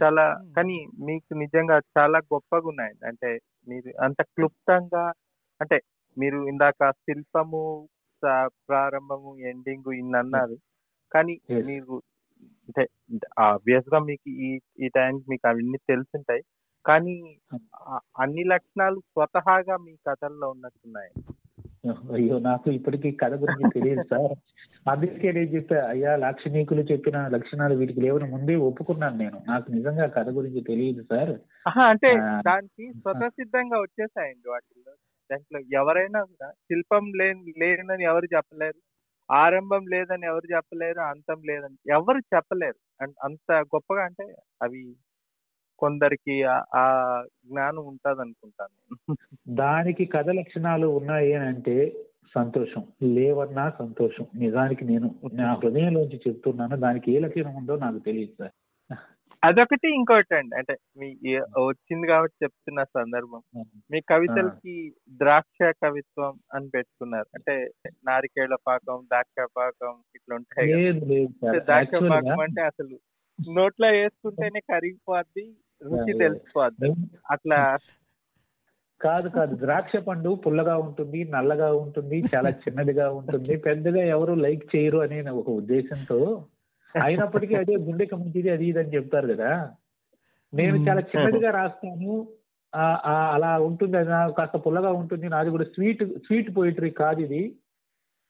చాలా కానీ మీకు నిజంగా చాలా గొప్పగా ఉన్నాయి అంటే మీరు అంత క్లుప్తంగా అంటే మీరు ఇందాక శిల్పము ప్రారంభము ఎండింగ్ ఇన్ని అన్నారు కానీ Yes. మీరు అంటే ఆబ్వియస్గా మీకు ఈ ఈ టైంకి మీకు అవన్నీ తెలుసుంటాయి. కానీ ఆ- అన్ని లక్షణాలు స్వతహాగా మీ కథల్లో ఉన్నట్టున్నాయి. అయ్యో నాకు ఇప్పటికీ కథ గురించి తెలియదు సార్. అందుకే నేను చెప్పా అయ్యా లాక్షణికులు చెప్పిన లక్షణాలు వీటికి లేవని ముందే ఒప్పుకున్నాను నేను. నాకు నిజంగా కథ గురించి తెలియదు సార్. అంటే. దానికి స్వతసిద్ధంగా వచ్చేసాయండి వాటిల్లో. దాంట్లో ఎవరైనా కూడా శిల్పం లేని లేదని ఎవరు చెప్పలేరు ఆరంభం లేదని ఎవరు చెప్పలేరు అంతం లేదని ఎవరు చెప్పలేరు. అంత గొప్పగా అంటే అవి కొందరికి ఆ- జ్ఞానం ఉంటది అనుకుంటాను దానికి కథ లక్షణాలు ఉన్నాయి అని అంటే సంతోషం. లేవన్నా సంతోషం. నిజానికి నేను నా హృదయంలోంచి చెప్తున్నాను. దానికి ఏ లక్షణం ఉందో నాకు తెలియదు సార్. అదొకటి ఇంకోటి అండి. అంటే మీ వచ్చింది కాబట్టి చెప్తున్న సందర్భం. మీ కవితలకి ద్రాక్ష కవిత్వం అని పెట్టుకున్నారు. అంటే నారికేళ పాకం ద్రాక్ష పాకం ఇట్లా ఉంటాయి ద్రాక్ష పాకం అంటే అసలు నోట్లో వేసుకుంటేనే కరిగిపోద్ది రుచి తెలిసిపోద్ది అట్లా కాదు కాదు. ద్రాక్ష పండు పుల్లగా ఉంటుంది నల్లగా ఉంటుంది చాలా చిన్నదిగా ఉంటుంది. (laughs) పెద్దగా ఎవరు లైక్ చేయరు అనే ఒక ఉద్దేశంతో అయినప్పటికీ అదే గుండెకి మంచిది అది ఇది అని చెప్తారు కదా. నేను చాలా చిన్నదిగా రాస్తాను. అలా ఉంటుంది అది కాస్త పుల్లగా ఉంటుంది నాది కూడా స్వీట్ స్వీట్ పోయిటరీ కాదు ఇది.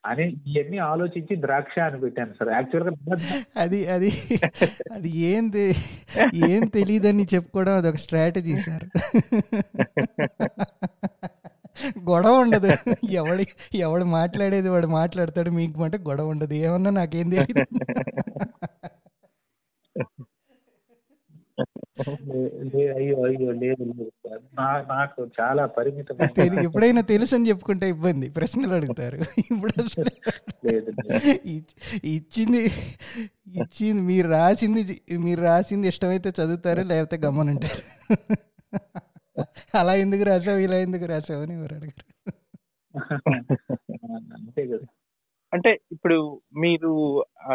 అని ఇవన్నీ ఆలోచించి ద్రాక్ష అని పెట్టాను సార్. యాక్చువల్గా (laughs) అది అది అది ఏం ఏం తెలియదని చెప్పుకోవడం అది ఒక స్ట్రాటజీ సార్. గొడవ ఉండదు. ఎవడి ఎవడు మాట్లాడేది వాడు మాట్లాడతాడు మీకు అంటే గొడవ ఉండదు. ఏమన్నా నాకేం తెలియదు అయ్యో అయ్యో లేదు నాకు చాలా పరిమితమైన తెలి- ఎప్పుడైనా తెలుసు అని చెప్పుకుంటే ఇబ్బంది. ప్రశ్నలు అడుగుతారు. (laughs) ఇప్పుడు లేదు లేదు. ఇచ్- ఇచ్చింది ఇచ్చింది మీరు రాసింది మీరు రాసింది ఇష్టమైతే చదువుతారు లేకపోతే గమ్మనుంటారు అలా ఎందుకు రాసావు ఇలా ఎందుకు రాసావు అని ఎవరు అడగరు. అంతే కదా. అంటే ఇప్పుడు మీరు ఆ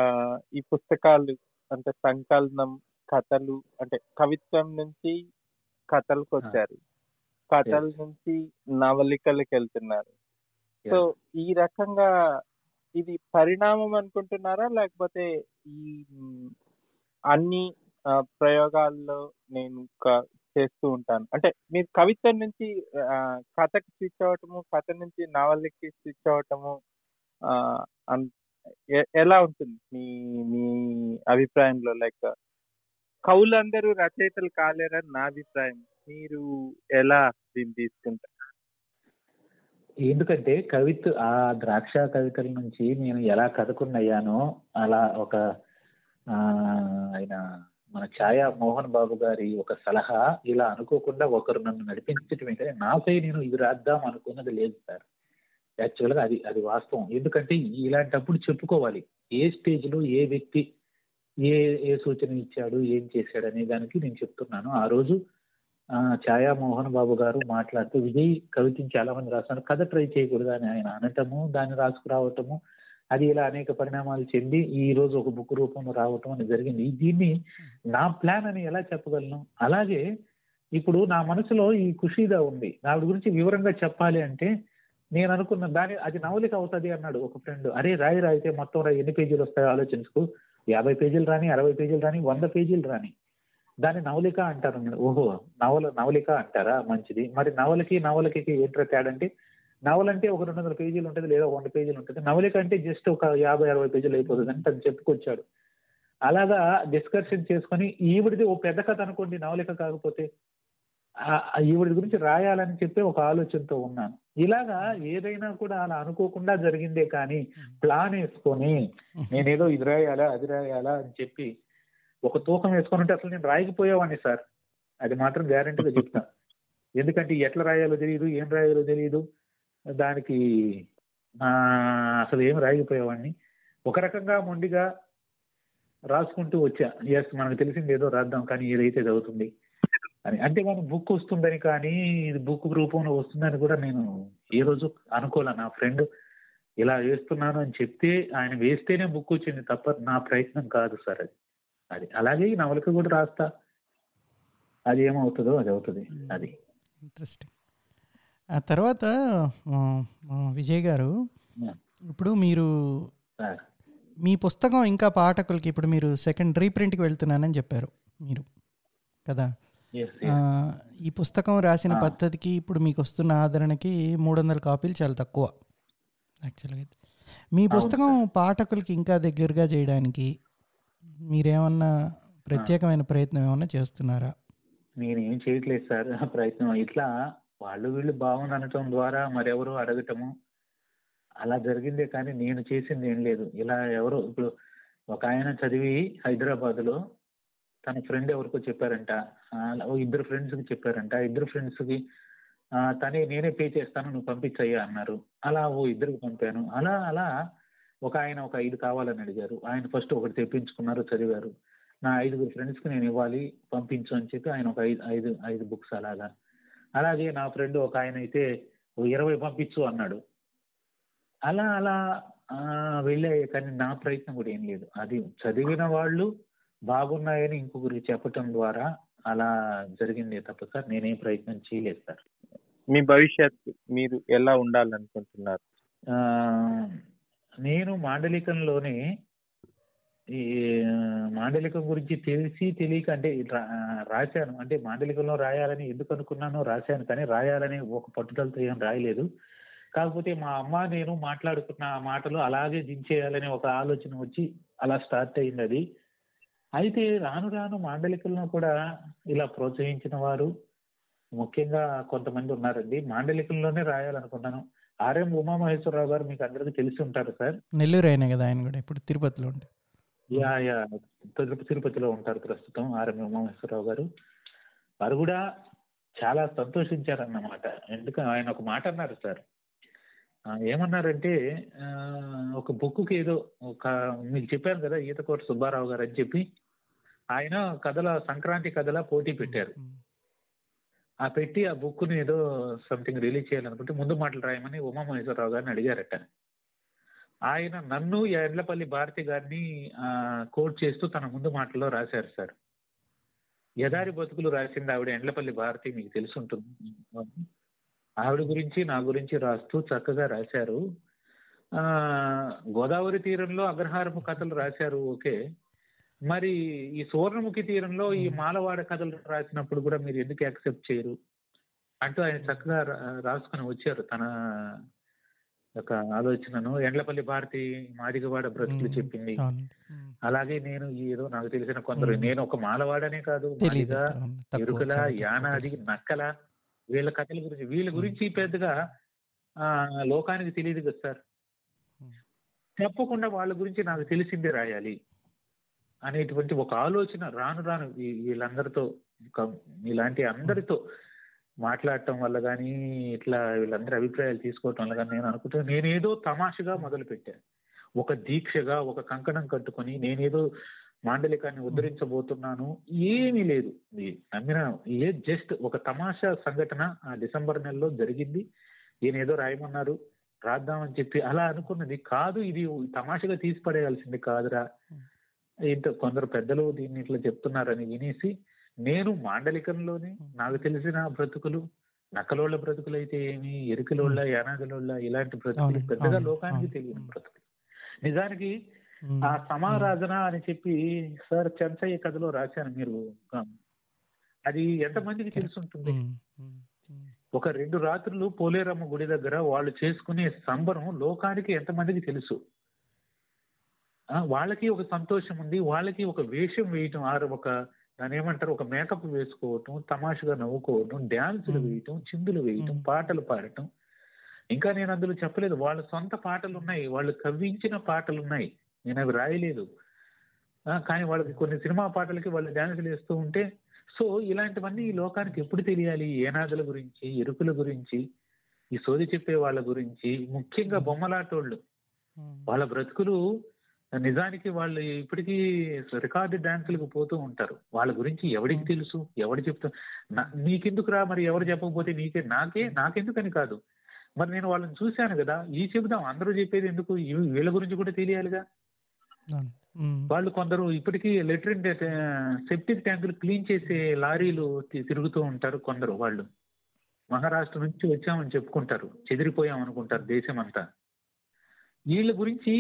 ఈ పుస్తకాలు అంటే సంకలనం కథలు అంటే కవిత్వం నుంచి కథలకు వచ్చారు కథల నుంచి నవలికలకు వెళ్తున్నారు సో ఈ రకంగా ఇది పరిణామం అనుకుంటున్నారా? లేకపోతే ఈ అన్ని ప్రయోగాల్లో నేను చేస్తూ ఉంటాను. అంటే మీరు కవిత్వం నుంచి కథకి స్విచ్ అవ్వటము కథ నుంచి నవలకి స్విచ్ ఎ- ఎలా ఉంటుంది? మీ మీ అభిప్రాయంలో లైక్ కవులందరూ రచయితలు కాలేరని నా అభిప్రాయం. మీరు ఎలా దీన్ని తీసుకుంటారు? ఎందుకంటే కవిత ఆ ద్రాక్ష కవితల నుంచి నేను ఎలా కథకున్నయ్యానో అలా ఒక ఆయన మన ఛాయా మోహన్ బాబు గారి ఒక సలహా ఇలా అనుకోకుండా ఒకరు నన్ను నడిపించడం ఏంటంటే నాపై నేను ఇది రాద్దాం అనుకున్నది లేదు సార్. యాక్చువల్గా అది అది వాస్తవం. ఎందుకంటే ఇలాంటప్పుడు చెప్పుకోవాలి. ఏ స్టేజ్లో ఏ వ్యక్తి ఏ ఏ సూచన ఇచ్చాడు ఏం చేశాడు అనే దానికి నేను చెప్తున్నాను. ఆ రోజు ఆ, ఛాయా మోహన్ బాబు గారు మాట్లాడుతూ విజయ్ కవితని చాలా మంది రాస్తున్నారు. కథ ట్రై చేయకూడదు అని ఆయన అనటము దాన్ని రాసుకురావటము అది ఇలా అనేక పరిణామాలు చెంది ఈ రోజు ఒక బుక్ రూపంలో రావటం అని జరిగింది. దీన్ని నా ప్లాన్ అని ఎలా చెప్పగలను? అలాగే ఇప్పుడు నా మనసులో ఈ ఖుషీదా ఉంది. దాని గురించి వివరంగా చెప్పాలి అంటే నేను అనుకున్న దాని అది నవలిక అవుతుంది అన్నాడు ఒక ఫ్రెండ్. అరే రాయి రాయితే మొత్తం రాయి ఎన్ని పేజీలు వస్తాయో ఆలోచించుకో. యాభై పేజీలు రాని అరవై పేజీలు రాని వంద పేజీలు రాని. దాన్ని నవలిక అంటారు. ఓహో నవల నవలిక అంటారా? మంచిది. మరి నవలకి నవలకి ఏంటో తేడా అంటే నవల అంటే ఒక రెండు వందల పేజీలు ఉంటుంది లేదా వంద పేజీలు ఉంటుంది. నవలిక అంటే జస్ట్ ఒక యాభై అరవై పేజీలు అయిపోతుంది అని తను చెప్పుకొచ్చాడు. అలాగా డిస్కషన్ చేసుకొని ఈవిడిది ఓ పెద్ద కథ అనుకోండి నవలిక కాకపోతే ఈవిడి గురించి రాయాలని చెప్పి ఒక ఆలోచనతో ఉన్నాను. ఇలాగా ఏదైనా కూడా అలా అనుకోకుండా జరిగిందే కానీ ప్లాన్ వేసుకొని నేనేదో ఇది రాయాలా అది రాయాలా అని చెప్పి ఒక తూకం వేసుకొని ఉంటే అసలు నేను రాయకపోయేవాడిని సార్. అది మాత్రం గ్యారంటీగా చెప్తా. (laughs) ఎందుకంటే ఎట్లా రాయాలో తెలియదు ఏం రాయాలో తెలియదు దానికి అసలు ఏం రాయకపోయేవాడిని. ఒక రకంగా మొండిగా రాసుకుంటూ వచ్చా. ఎస్ మనకు తెలిసింది ఏదో రాద్దాం కానీ ఏదైతే ఇది అవుతుంది. అని. అంతేగాని బుక్ వస్తుందని కానీ ఇది బుక్ రూపంలో వస్తుందని కూడా నేను ఏ రోజు అనుకోలే. నా ఫ్రెండ్ ఇలా వేస్తున్నాను అని చెప్తే ఆయన వేస్తేనే బుక్ వచ్చింది తప్ప నా ప్రయత్నం కాదు సార్ అది. అది అలాగే ఈ నవలకు కూడా రాస్తా. అది ఏమవుతుందో అది అవుతుంది. అది. ఇంట్రెస్టింగ్ ఆ తర్వాత విజయ్ గారు ఇప్పుడు మీరు మీ పుస్తకం ఇంకా పాఠకులకి ఇప్పుడు మీరు సెకండ్ రీప్రింట్కి వెళ్తున్నానని చెప్పారు మీరు. కదా? ఈ పుస్తకం రాసిన. పద్ధతికి ఇప్పుడు మీకు వస్తున్న ఆదరణకి మూడు వందల కాపీలు చాలా తక్కువ యాక్చువల్గా అయితే. మీ పుస్తకం పాఠకులకి ఇంకా దగ్గరగా చేయడానికి మీరేమన్నా ప్రత్యేకమైన ప్రయత్నం ఏమన్నా చేస్తున్నారా? నేనేం చేయట్లేదు సార్ ప్రయత్నం. ఇట్లా వాళ్ళు వీళ్ళు బాగుంది అనటం ద్వారా మరెవరో అడగటము అలా జరిగిందే కానీ నేను చేసింది ఏం లేదు. ఇలా ఎవరో ఇప్పుడు ఒక ఆయన చదివి హైదరాబాద్లో తన ఫ్రెండ్ ఎవరికో చెప్పారంట. ఓ ఇద్దరు ఫ్రెండ్స్కి చెప్పారంట. ఇద్దరు ఫ్రెండ్స్కి తనే నేనే పే చేస్తాను నువ్వు పంపించయ్యా అన్నారు. అలా ఓ ఇద్దరికి పంపాను. అలా అలా ఒక ఆయన ఒక ఐదు కావాలని అడిగారు. ఆయన ఫస్ట్ ఒకటి తెప్పించుకున్నారు చదివారు. నా ఐదుగురు ఫ్రెండ్స్కి నేను ఇవ్వాలి పంపించు అని చెప్పి ఆయన ఒక ఐదు ఐదు ఐదు బుక్స్ అలాగా అలాగే నా ఫ్రెండ్ ఒక ఆయన అయితే ఇరవై పంపించు అన్నాడు. అలా అలా ఆ, వెళ్ళాయి. కానీ నా ప్రయత్నం కూడా ఏం లేదు. అది చదివిన వాళ్ళు బాగున్నాయని ఇంకొకరికి చెప్పటం ద్వారా అలా జరిగిందే తప్ప సార్ నేనేం ప్రయత్నం చేయలేదు సార్. మీ భవిష్యత్తు మీరు ఎలా ఉండాలనుకుంటున్నారు? నేను మాండలికంలోనే ఈ మాండలికం గురించి తెలిసి తెలియక అంటే రాశాను. అంటే మాండలికంలో రాయాలని ఎందుకు అనుకున్నానో రాశాను కానీ రాయాలని ఒక పట్టుదలతో ఏం రాయలేదు. కాకపోతే మా అమ్మ నేను మాట్లాడుకున్న ఆ మాటలు అలాగే దించేయాలనే ఒక ఆలోచన వచ్చి అలా స్టార్ట్ అయింది అది. అయితే రాను రాను మాండలికలను కూడా ఇలా ప్రోత్సహించిన వారు ముఖ్యంగా కొంతమంది ఉన్నారండి. మాండలికంలోనే రాయాలనుకున్నాను. ఆర్ఎం ఉమామహేశ్వరరావు గారు మీకు అందరికీ తెలిసి ఉంటారు సార్. నెల్లూరు అయినా కదా ఆయన కూడా ఇప్పుడు తిరుపతిలో ఉంటే. Yeah yeah. తిరుపతి తిరుపతిలో ఉంటారు ప్రస్తుతం ఆర్ఎం ఉమామహేశ్వరరావు గారు. వారు కూడా చాలా సంతోషించారన్నమాట. ఎందుకంటే ఆయన ఒక మాట అన్నారు సార్. ఏమన్నారంటే ఒక బుక్కి ఏదో ఒక మీకు చెప్పాను కదా ఈతకోట సుబ్బారావు గారు అని చెప్పి. ఆయన కథల సంక్రాంతి కథల పోటీ పెట్టారు. ఆ పెట్టి ఆ బుక్ని ఏదో సంథింగ్ రిలీజ్ చేయాలనుకుంటే ముందు మాటలు రాయమని ఉమామహేశ్వరరావు గారిని అడిగారట. ఆయన నన్ను ఎండ్లపల్లి భారతి గారిని కోట్ చేస్తూ తన ముందు మాటల్లో రాశారు సార్. ఎదారి బతుకులు రాసింది ఆవిడ ఎండ్లపల్లి భారతి మీకు తెలిసి ఉంటుంది. ఆవిడ గురించి నా గురించి రాస్తూ చక్కగా రాశారు. ఆ గోదావరి తీరంలో అగ్రహారపు కథలు రాశారు. ఓకే. మరి ఈ సువర్ణముఖి తీరంలో ఈ మాలవాడ కథలు రాసినప్పుడు కూడా మీరు ఎందుకు యాక్సెప్ట్ చేయరు అంటూ ఆయన చక్కగా రాసుకుని వచ్చారు తన యొక్క ఆలోచనను ఎండ్లపల్లి భారతి మాదిగవాడ బ్రతుకులు. చెప్పింది. అలాగే నేను ఏదో నాకు తెలిసిన కొందరు. నేను ఒక మాలవాడనే కాదు మాదిగ ఎరుకల యానాది. నక్కల వీళ్ళ కథల గురించి వీళ్ళ గురించి పెద్దగా ఆ లోకానికి తెలియదు కదా సార్. చెప్పకుండా వాళ్ళ గురించి నాకు తెలిసిందే రాయాలి అనేటువంటి ఒక ఆలోచన రాను రాను వీళ్ళందరితో ఇలాంటి అందరితో మాట్లాడటం వల్ల కానీ ఇట్లా వీళ్ళందరి అభిప్రాయాలు తీసుకోవటం వల్ల కానీ నేను అనుకుంటున్నా నేనేదో తమాషగా మొదలు పెట్టాను ఒక దీక్షగా ఒక కంకణం కట్టుకొని నేనేదో మాండలికాన్ని ఉద్ధరించబోతున్నాను ఏమీ లేదు. నమ్మిన ఏ జస్ట్ ఒక తమాషా సంఘటన ఆ డిసెంబర్ నెలలో జరిగింది. ఈయన ఏదో రాయమన్నారు రాద్దామని చెప్పి అలా అనుకున్నది కాదు ఇది తమాషగా తీసి పడేయాల్సింది కాదురా ఇంత కొందరు పెద్దలు దీన్ని ఇట్లా చెప్తున్నారని వినేసి నేను మాండలికంలోనే నాకు తెలిసిన బ్రతుకులు నక్కలోళ్ళ బ్రతుకులు అయితే ఏమి ఎరుకలోళ్ళ యానాదులోళ్ళ ఇలాంటి బ్రతుకులు పెద్దగా లోకానికి. తెలియని బ్రతుకులు. నిజానికి. ఆ సమారాధన అని చెప్పి సార్ చెంచయ్య కథలో రాశాను మీరు. అది ఎంతమందికి తెలుసుంటుంది ఒక రెండు రాత్రులు పోలేరమ్మ గుడి దగ్గర వాళ్ళు చేసుకునే సంబరం లోకానికి ఎంతమందికి తెలుసు? వాళ్ళకి ఒక సంతోషం ఉంది. వాళ్ళకి ఒక వేషం వేయటం ఆరు ఒక దాని ఏమంటారు? ఒక మేకప్ వేసుకోవటం తమాషగా నవ్వుకోవటం డ్యాన్సులు. వేయటం చిందులు వేయటం. పాటలు పాడటం. ఇంకా నేను అందులో చెప్పలేదు. వాళ్ళ సొంత పాటలు ఉన్నాయి వాళ్ళు కవ్వించిన పాటలు ఉన్నాయి నేను అవి రాయలేదు. ఆ, కానీ వాళ్ళకి కొన్ని సినిమా పాటలకి వాళ్ళు డ్యాన్సులు వేస్తూ ఉంటే సో ఇలాంటివన్నీ ఈ లోకానికి ఎప్పుడు తెలియాలి? ఏనాదుల గురించి ఎరుకుల గురించి ఈ సోది చెప్పే వాళ్ళ గురించి ముఖ్యంగా బొమ్మలాటోళ్ళు. వాళ్ళ బ్రతుకులు నిజానికి వాళ్ళు ఇప్పటికీ రికార్డు డాన్సులకు పోతూ ఉంటారు. వాళ్ళ గురించి ఎవడికి తెలుసు? ఎవడు చెప్తా నీకెందుకు రా మరి? ఎవరు చెప్పకపోతే నీకే నాకే నాకెందుకని కాదు. మరి నేను వాళ్ళని చూశాను కదా ఈ చెబుదాం. అందరూ చెప్పేది ఎందుకు? వీళ్ళ గురించి కూడా తెలియాలిగా. వాళ్ళు కొందరు ఇప్పటికీ లెట్రిన్ సెప్టిక్ ట్యాంకులు క్లీన్ చేసే లారీలు తిరుగుతూ ఉంటారు కొందరు వాళ్ళు. మహారాష్ట్ర నుంచి వచ్చామని చెప్పుకుంటారు. చెదిరిపోయాం అనుకుంటారు దేశం అంతా వీళ్ళ గురించి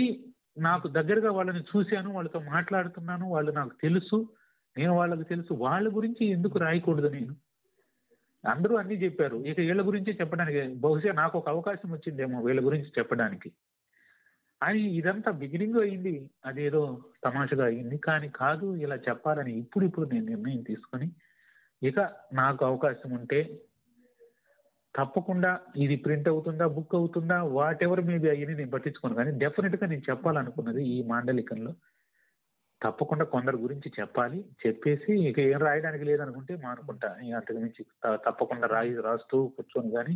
నాకు దగ్గరగా వాళ్ళని చూశాను వాళ్ళతో మాట్లాడుతున్నాను వాళ్ళు నాకు తెలుసు నేను వాళ్ళకి తెలుసు వాళ్ళ గురించి ఎందుకు రాయకూడదు నేను? అందరూ అన్ని చెప్పారు. ఇక వీళ్ళ గురించి చెప్పడానికి బహుశా నాకు ఒక అవకాశం వచ్చిందేమో వీళ్ళ గురించి చెప్పడానికి. అని ఇదంతా బిగినింగ్ అయింది. అదేదో తమాషగా అయింది. కానీ కాదు ఇలా చెప్పాలని ఇప్పుడు ఇప్పుడు నేను నిర్ణయం తీసుకొని ఇక నాకు అవకాశం ఉంటే తప్పకుండా ఇది ప్రింట్ అవుతుందా బుక్ అవుతుందా వాట్ ఎవర్ మేబీ అయ్యి నేను పట్టించుకోను. కానీ డెఫినెట్గా నేను చెప్పాలనుకున్నది ఈ మాండలికంలో తప్పకుండా కొందరు గురించి చెప్పాలి చెప్పేసి ఇక ఏం రాయడానికి లేదనుకుంటే మానుకుంటా అంతకు మించి తప్పకుండా రాయి రాస్తూ కూర్చొని కానీ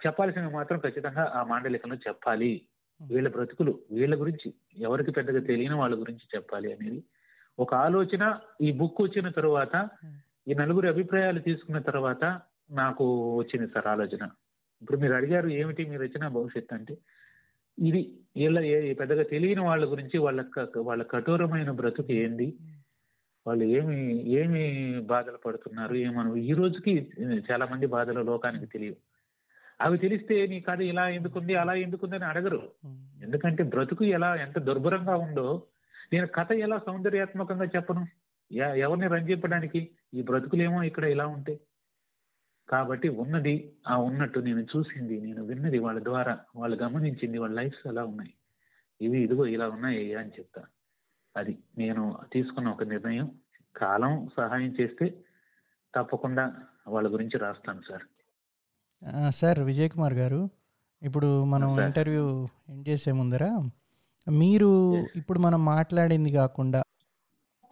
చెప్పాల్సినవి మాత్రం ఖచ్చితంగా ఆ మాండలికంలో చెప్పాలి. వీళ్ళ బ్రతుకులు వీళ్ళ గురించి ఎవరికి పెద్దగా తెలియని వాళ్ళ గురించి చెప్పాలి అనేది ఒక ఆలోచన. ఈ బుక్ వచ్చిన తర్వాత ఈ నలుగురి అభిప్రాయాలు తీసుకున్న తర్వాత నాకు వచ్చింది సార్ ఆలోచన. ఇప్పుడు మీరు అడిగారు ఏమిటి మీరు వచ్చిన భవిష్యత్తు అంటే ఇది వీళ్ళ పెద్దగా తెలియని వాళ్ళ గురించి వాళ్ళ వాళ్ళ కఠోరమైన బ్రతుకు ఏంది? వాళ్ళు ఏమి ఏమి బాధలు పడుతున్నారు? ఏమను ఈ రోజుకి చాలా మంది బాధలు లోకానికి తెలియవు. అవి తెలిస్తే నీ కథ ఇలా ఎందుకుంది అలా ఎందుకుంది అని అడగరు. ఎందుకంటే బ్రతుకు ఎలా ఎంత దుర్భరంగా ఉందో నేను కథ ఎలా సౌందర్యాత్మకంగా చెప్పను? ఎవరిని రంజింపడానికి? ఈ బ్రతుకులేమో ఇక్కడ ఇలా ఉంటాయి కాబట్టి ఉన్నది ఆ ఉన్నట్టు నేను చూసింది నేను విన్నది వాళ్ళ ద్వారా వాళ్ళు గమనించింది వాళ్ళ లైఫ్స్ ఎలా ఉన్నాయి. ఇవి ఇదిగో ఇలా ఉన్నాయి అయ్యా అని చెప్తా. అది నేను తీసుకున్న ఒక నిర్ణయం. కాలం సహాయం చేస్తే తప్పకుండా వాళ్ళ గురించి రాస్తాను సార్. సార్ విజయ్ కుమార్ గారు ఇప్పుడు మనం. ఇంటర్వ్యూ ఎండ్ చేసే ముందర మీరు. ఇప్పుడు మనం మాట్లాడింది కాకుండా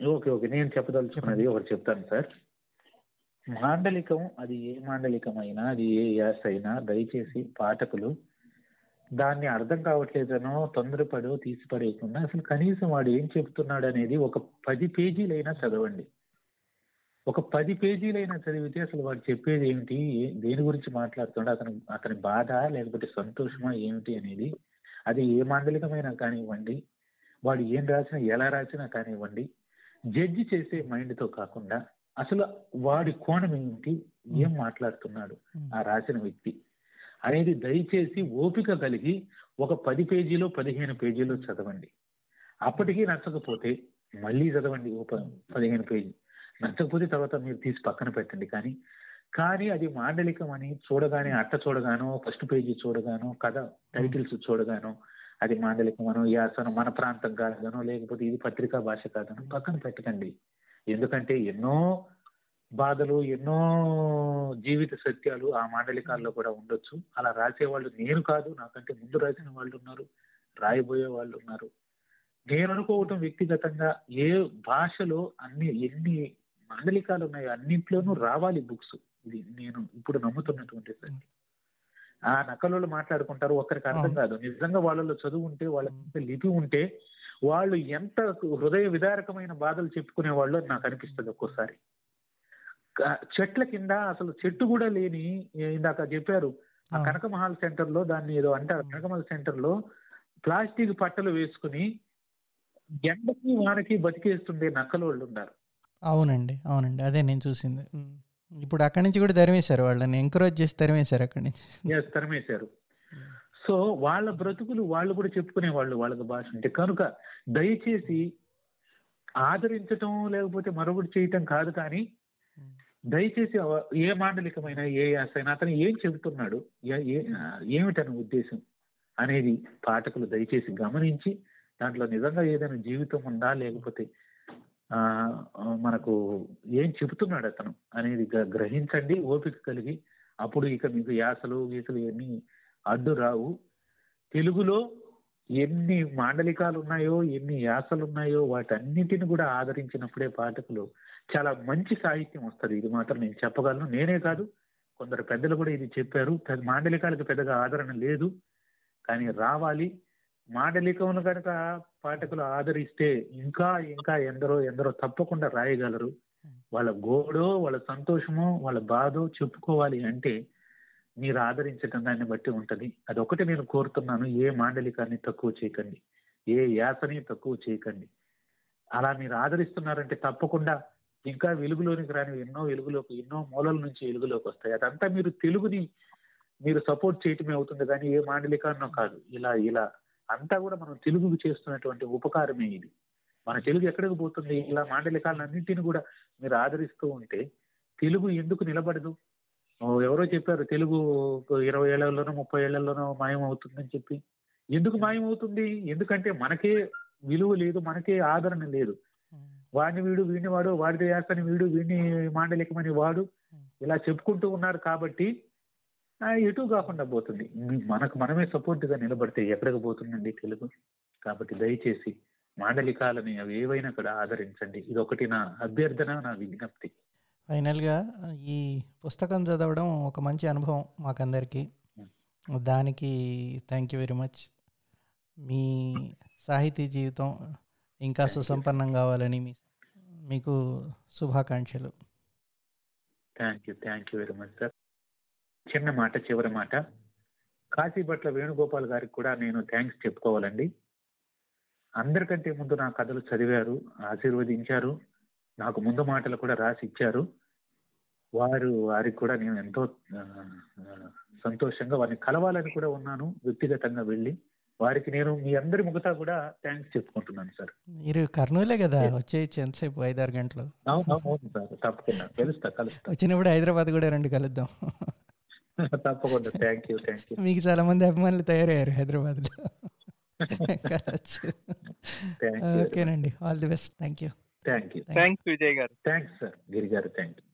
ఓకే ఓకే. నేను చెప్పదలుచుకున్నది ఒకటి చెప్తాను సార్. మాండలికం అది ఏ మాండలికం అయినా అది ఏ యాస అయినా దయచేసి పాఠకులు దాన్ని అర్థం కావట్లేదనో తొందరపడో తీసిపడేయకుండా అసలు కనీసం వాడు ఏం చెప్తున్నాడు అనేది ఒక పది పేజీలైనా చదవండి. ఒక పది పేజీలైనా చదివితే అసలు వాడు చెప్పేది ఏమిటి దేని గురించి మాట్లాడుతున్నాడు అతని అతని బాధ లేకపోతే సంతోషమా ఏమిటి అనేది అది ఏ మాండలికమైనా కానివ్వండి వాడు ఏం రాసినా ఎలా రాసినా కానివ్వండి జడ్జి చేసే మైండ్తో కాకుండా అసలు వాడి కోణం ఏమిటి? ఏం మాట్లాడుతున్నాడు? ఆ రాసిన వ్యక్తి అనేది దయచేసి ఓపిక కలిగి ఒక పది పేజీలో పదిహేను పేజీలో చదవండి. అప్పటికీ నచ్చకపోతే మళ్ళీ చదవండి ఓ పదిహేను పేజీ. నచ్చకపోతే తర్వాత మీరు తీసి పక్కన పెట్టండి కానీ కానీ అది మాండలికం అని చూడగానే అట్ట చూడగానో ఫస్ట్ పేజీ చూడగానో కథ టైటిల్స్ చూడగానో అది మాండలికం అనో యాసనో మన ప్రాంతం కాదనో లేకపోతే ఇది పత్రికా భాష కాదనో పక్కన పెట్టకండి. ఎందుకంటే ఎన్నో బాధలు ఎన్నో జీవిత సత్యాలు ఆ మాండలికాల్లో కూడా ఉండొచ్చు. అలా రాసేవాళ్ళు నేను కాదు నాకంటే ముందు రాసిన వాళ్ళు ఉన్నారు రాయబోయే వాళ్ళు ఉన్నారు. నేను అనుకోవటం వ్యక్తిగతంగా ఏ భాషలో అన్ని ఎన్ని మాండలికాలు ఉన్నాయో అన్నింట్లోనూ రావాలి బుక్స్. ఇది నేను ఇప్పుడు నమ్ముతున్నటువంటి సత్యం. ఆ నకలు మాట్లాడుకుంటారు ఒకరికి అర్థం కాదు. నిజంగా వాళ్ళలో చదువు ఉంటే వాళ్ళ లిపి ఉంటే వాళ్ళు ఎంత హృదయ విదారకమైన బాధలు చెప్పుకునే వాళ్ళు నాకు అనిపిస్తుంది ఒక్కోసారి. చెట్ల కింద అసలు చెట్టు కూడా లేని ఇందాక చెప్పారు ఆ. కనకమహల్ సెంటర్లో దాన్ని ఏదో అంటారు. కనకమహల్ సెంటర్లో ప్లాస్టిక్ పట్టలు వేసుకుని ఎండకి వానకి బతికేస్తుండే నక్కలోళ్ళు ఉన్నారు. అవునండి అవునండి. అదే నేను చూసింది. ఇప్పుడు అక్కడి నుంచి కూడా తరిమేశారు వాళ్ళని. ఎంకరేజ్ చేసి తరిమేశారు అక్కడి నుంచి. Yes, తరిమేశారు. సో వాళ్ళ బ్రతుకులు వాళ్ళు కూడా చెప్పుకునే వాళ్ళు వాళ్ళకి భాష ఉంటే కనుక దయచేసి ఆదరించటం లేకపోతే మరొకటి చేయటం కాదు కానీ దయచేసి ఏ మాండలికమైన ఏ యాసైనా అతను ఏం చెబుతున్నాడు ఏ- ఉద్దేశం అనేది పాఠకులు దయచేసి గమనించి దాంట్లో నిజంగా ఏదైనా జీవితం ఉందా లేకపోతే ఆ మనకు ఏం చెబుతున్నాడు అతను అనేది గ- గ్రహించండి ఓపిక కలిగి అప్పుడు ఇక మీకు యాసలు గీసలు ఇవన్నీ అడ్డు రావు. తెలుగులో ఎన్ని మాండలికాలు ఉన్నాయో ఎన్ని యాసలు ఉన్నాయో వాటన్నిటిని కూడా ఆదరించినప్పుడే పాఠకులు చాలా మంచి సాహిత్యం వస్తుంది. ఇది మాత్రం నేను చెప్పగలను. నేనే కాదు కొందరు పెద్దలు కూడా ఇది చెప్పారు. మాండలికాలకు పెద్దగా ఆదరణ లేదు. కానీ రావాలి. మాండలికమును కనుక పాఠకులు ఆదరిస్తే ఇంకా ఇంకా ఎందరో ఎందరో తప్పకుండా రాయగలరు. వాళ్ళ గోడో వాళ్ళ సంతోషమో వాళ్ళ బాధో చెప్పుకోవాలి అంటే మీరు ఆదరించడం దాన్ని బట్టి ఉంటుంది. అదొకటి నేను కోరుతున్నాను. ఏ మాండలికాన్ని తక్కువ చేయకండి. ఏ యాసని తక్కువ చేయకండి. అలా మీరు ఆదరిస్తున్నారంటే తప్పకుండా ఇంకా వెలుగులోనికి రాని ఎన్నో వెలుగులోకి ఎన్నో మూలల నుంచి వెలుగులోకి వస్తాయి. అదంతా మీరు తెలుగుని మీరు సపోర్ట్ చేయటమే అవుతుంది కానీ ఏ మాండలికాన్నో కాదు. ఇలా ఇలా అంతా కూడా మనం తెలుగుకు చేస్తున్నటువంటి ఉపకారమే ఇది. మన తెలుగు ఎక్కడికి పోతుంది? ఇలా మాండలికాలన్నింటిని కూడా మీరు ఆదరిస్తూ ఉంటే తెలుగు ఎందుకు నిలబడదు? ఎవరో చెప్పారు తెలుగు ఇరవై ఏళ్ళలోనో ముప్పై ఏళ్ళలోనో మాయం అవుతుందని చెప్పి. ఎందుకు మాయం అవుతుంది ఎందుకంటే మనకే విలువ లేదు మనకే ఆదరణ లేదు. వాడిని వీడు వీడిని వాడు వాడిది యాసని వీడు వీడిని మాండలికమని వాడు ఇలా చెప్పుకుంటూ ఉన్నారు కాబట్టి ఆ, ఎటు కాకుండా పోతుంది. మనకు మనమే సపోర్ట్గా నిలబడితే ఎక్కడికి పోతుందండి తెలుగు? కాబట్టి దయచేసి మాండలికాలని అవి ఏవైనా కూడా ఆదరించండి. ఇది ఒకటి నా అభ్యర్థన నా విజ్ఞప్తి. ఫైనల్గా ఈ పుస్తకం చదవడం ఒక మంచి అనుభవం మాకందరికీ. దానికి థ్యాంక్ యూ వెరీ మచ్ మీ సాహితీ జీవితం ఇంకా సుసంపన్నం కావాలని మీకు శుభాకాంక్షలు. Thank you thank you very much sir చిన్న మాట చివరి మాట. కాశీపట్ల వేణుగోపాల్ గారికి కూడా నేను థ్యాంక్స్ చెప్పుకోవాలండి. అందరికంటే ముందు నా కథలు చదివారు ఆశీర్వదించారు. నాకు ముందు మాటలు కూడా రాసి ఇచ్చారు వారు వారికి కూడా నేను ఎంతో సంతోషంగా వారిని కలవాలని కూడా ఉన్నాను వ్యక్తిగతంగా వెళ్ళి. వారికి నేను మీ అందరి ముఖతా కూడా థ్యాంక్స్ చెప్పుకుంటున్నాను సార్. మీరు కర్నూలే కదా వచ్చేయచ్చు ఎంతసేపు? ఐదారు గంటలు. అవును సార్. తప్పకుండా. కలుస్తా కలుస్తా. వచ్చినప్పుడు హైదరాబాద్ కూడా రెండు కలుద్దాం. (laughs) తప్పకుండా. థ్యాంక్ యూ థ్యాంక్ యూ మీకు చాలా మంది అభిమానులు తయారయ్యారు హైదరాబాద్లో. (laughs) కలవచ్చు. You. ఓకేనండి. All the best thank you thank you thanks Vijay గారు థ్యాంక్స్ సార్ గిరి గారు థ్యాంక్ యూ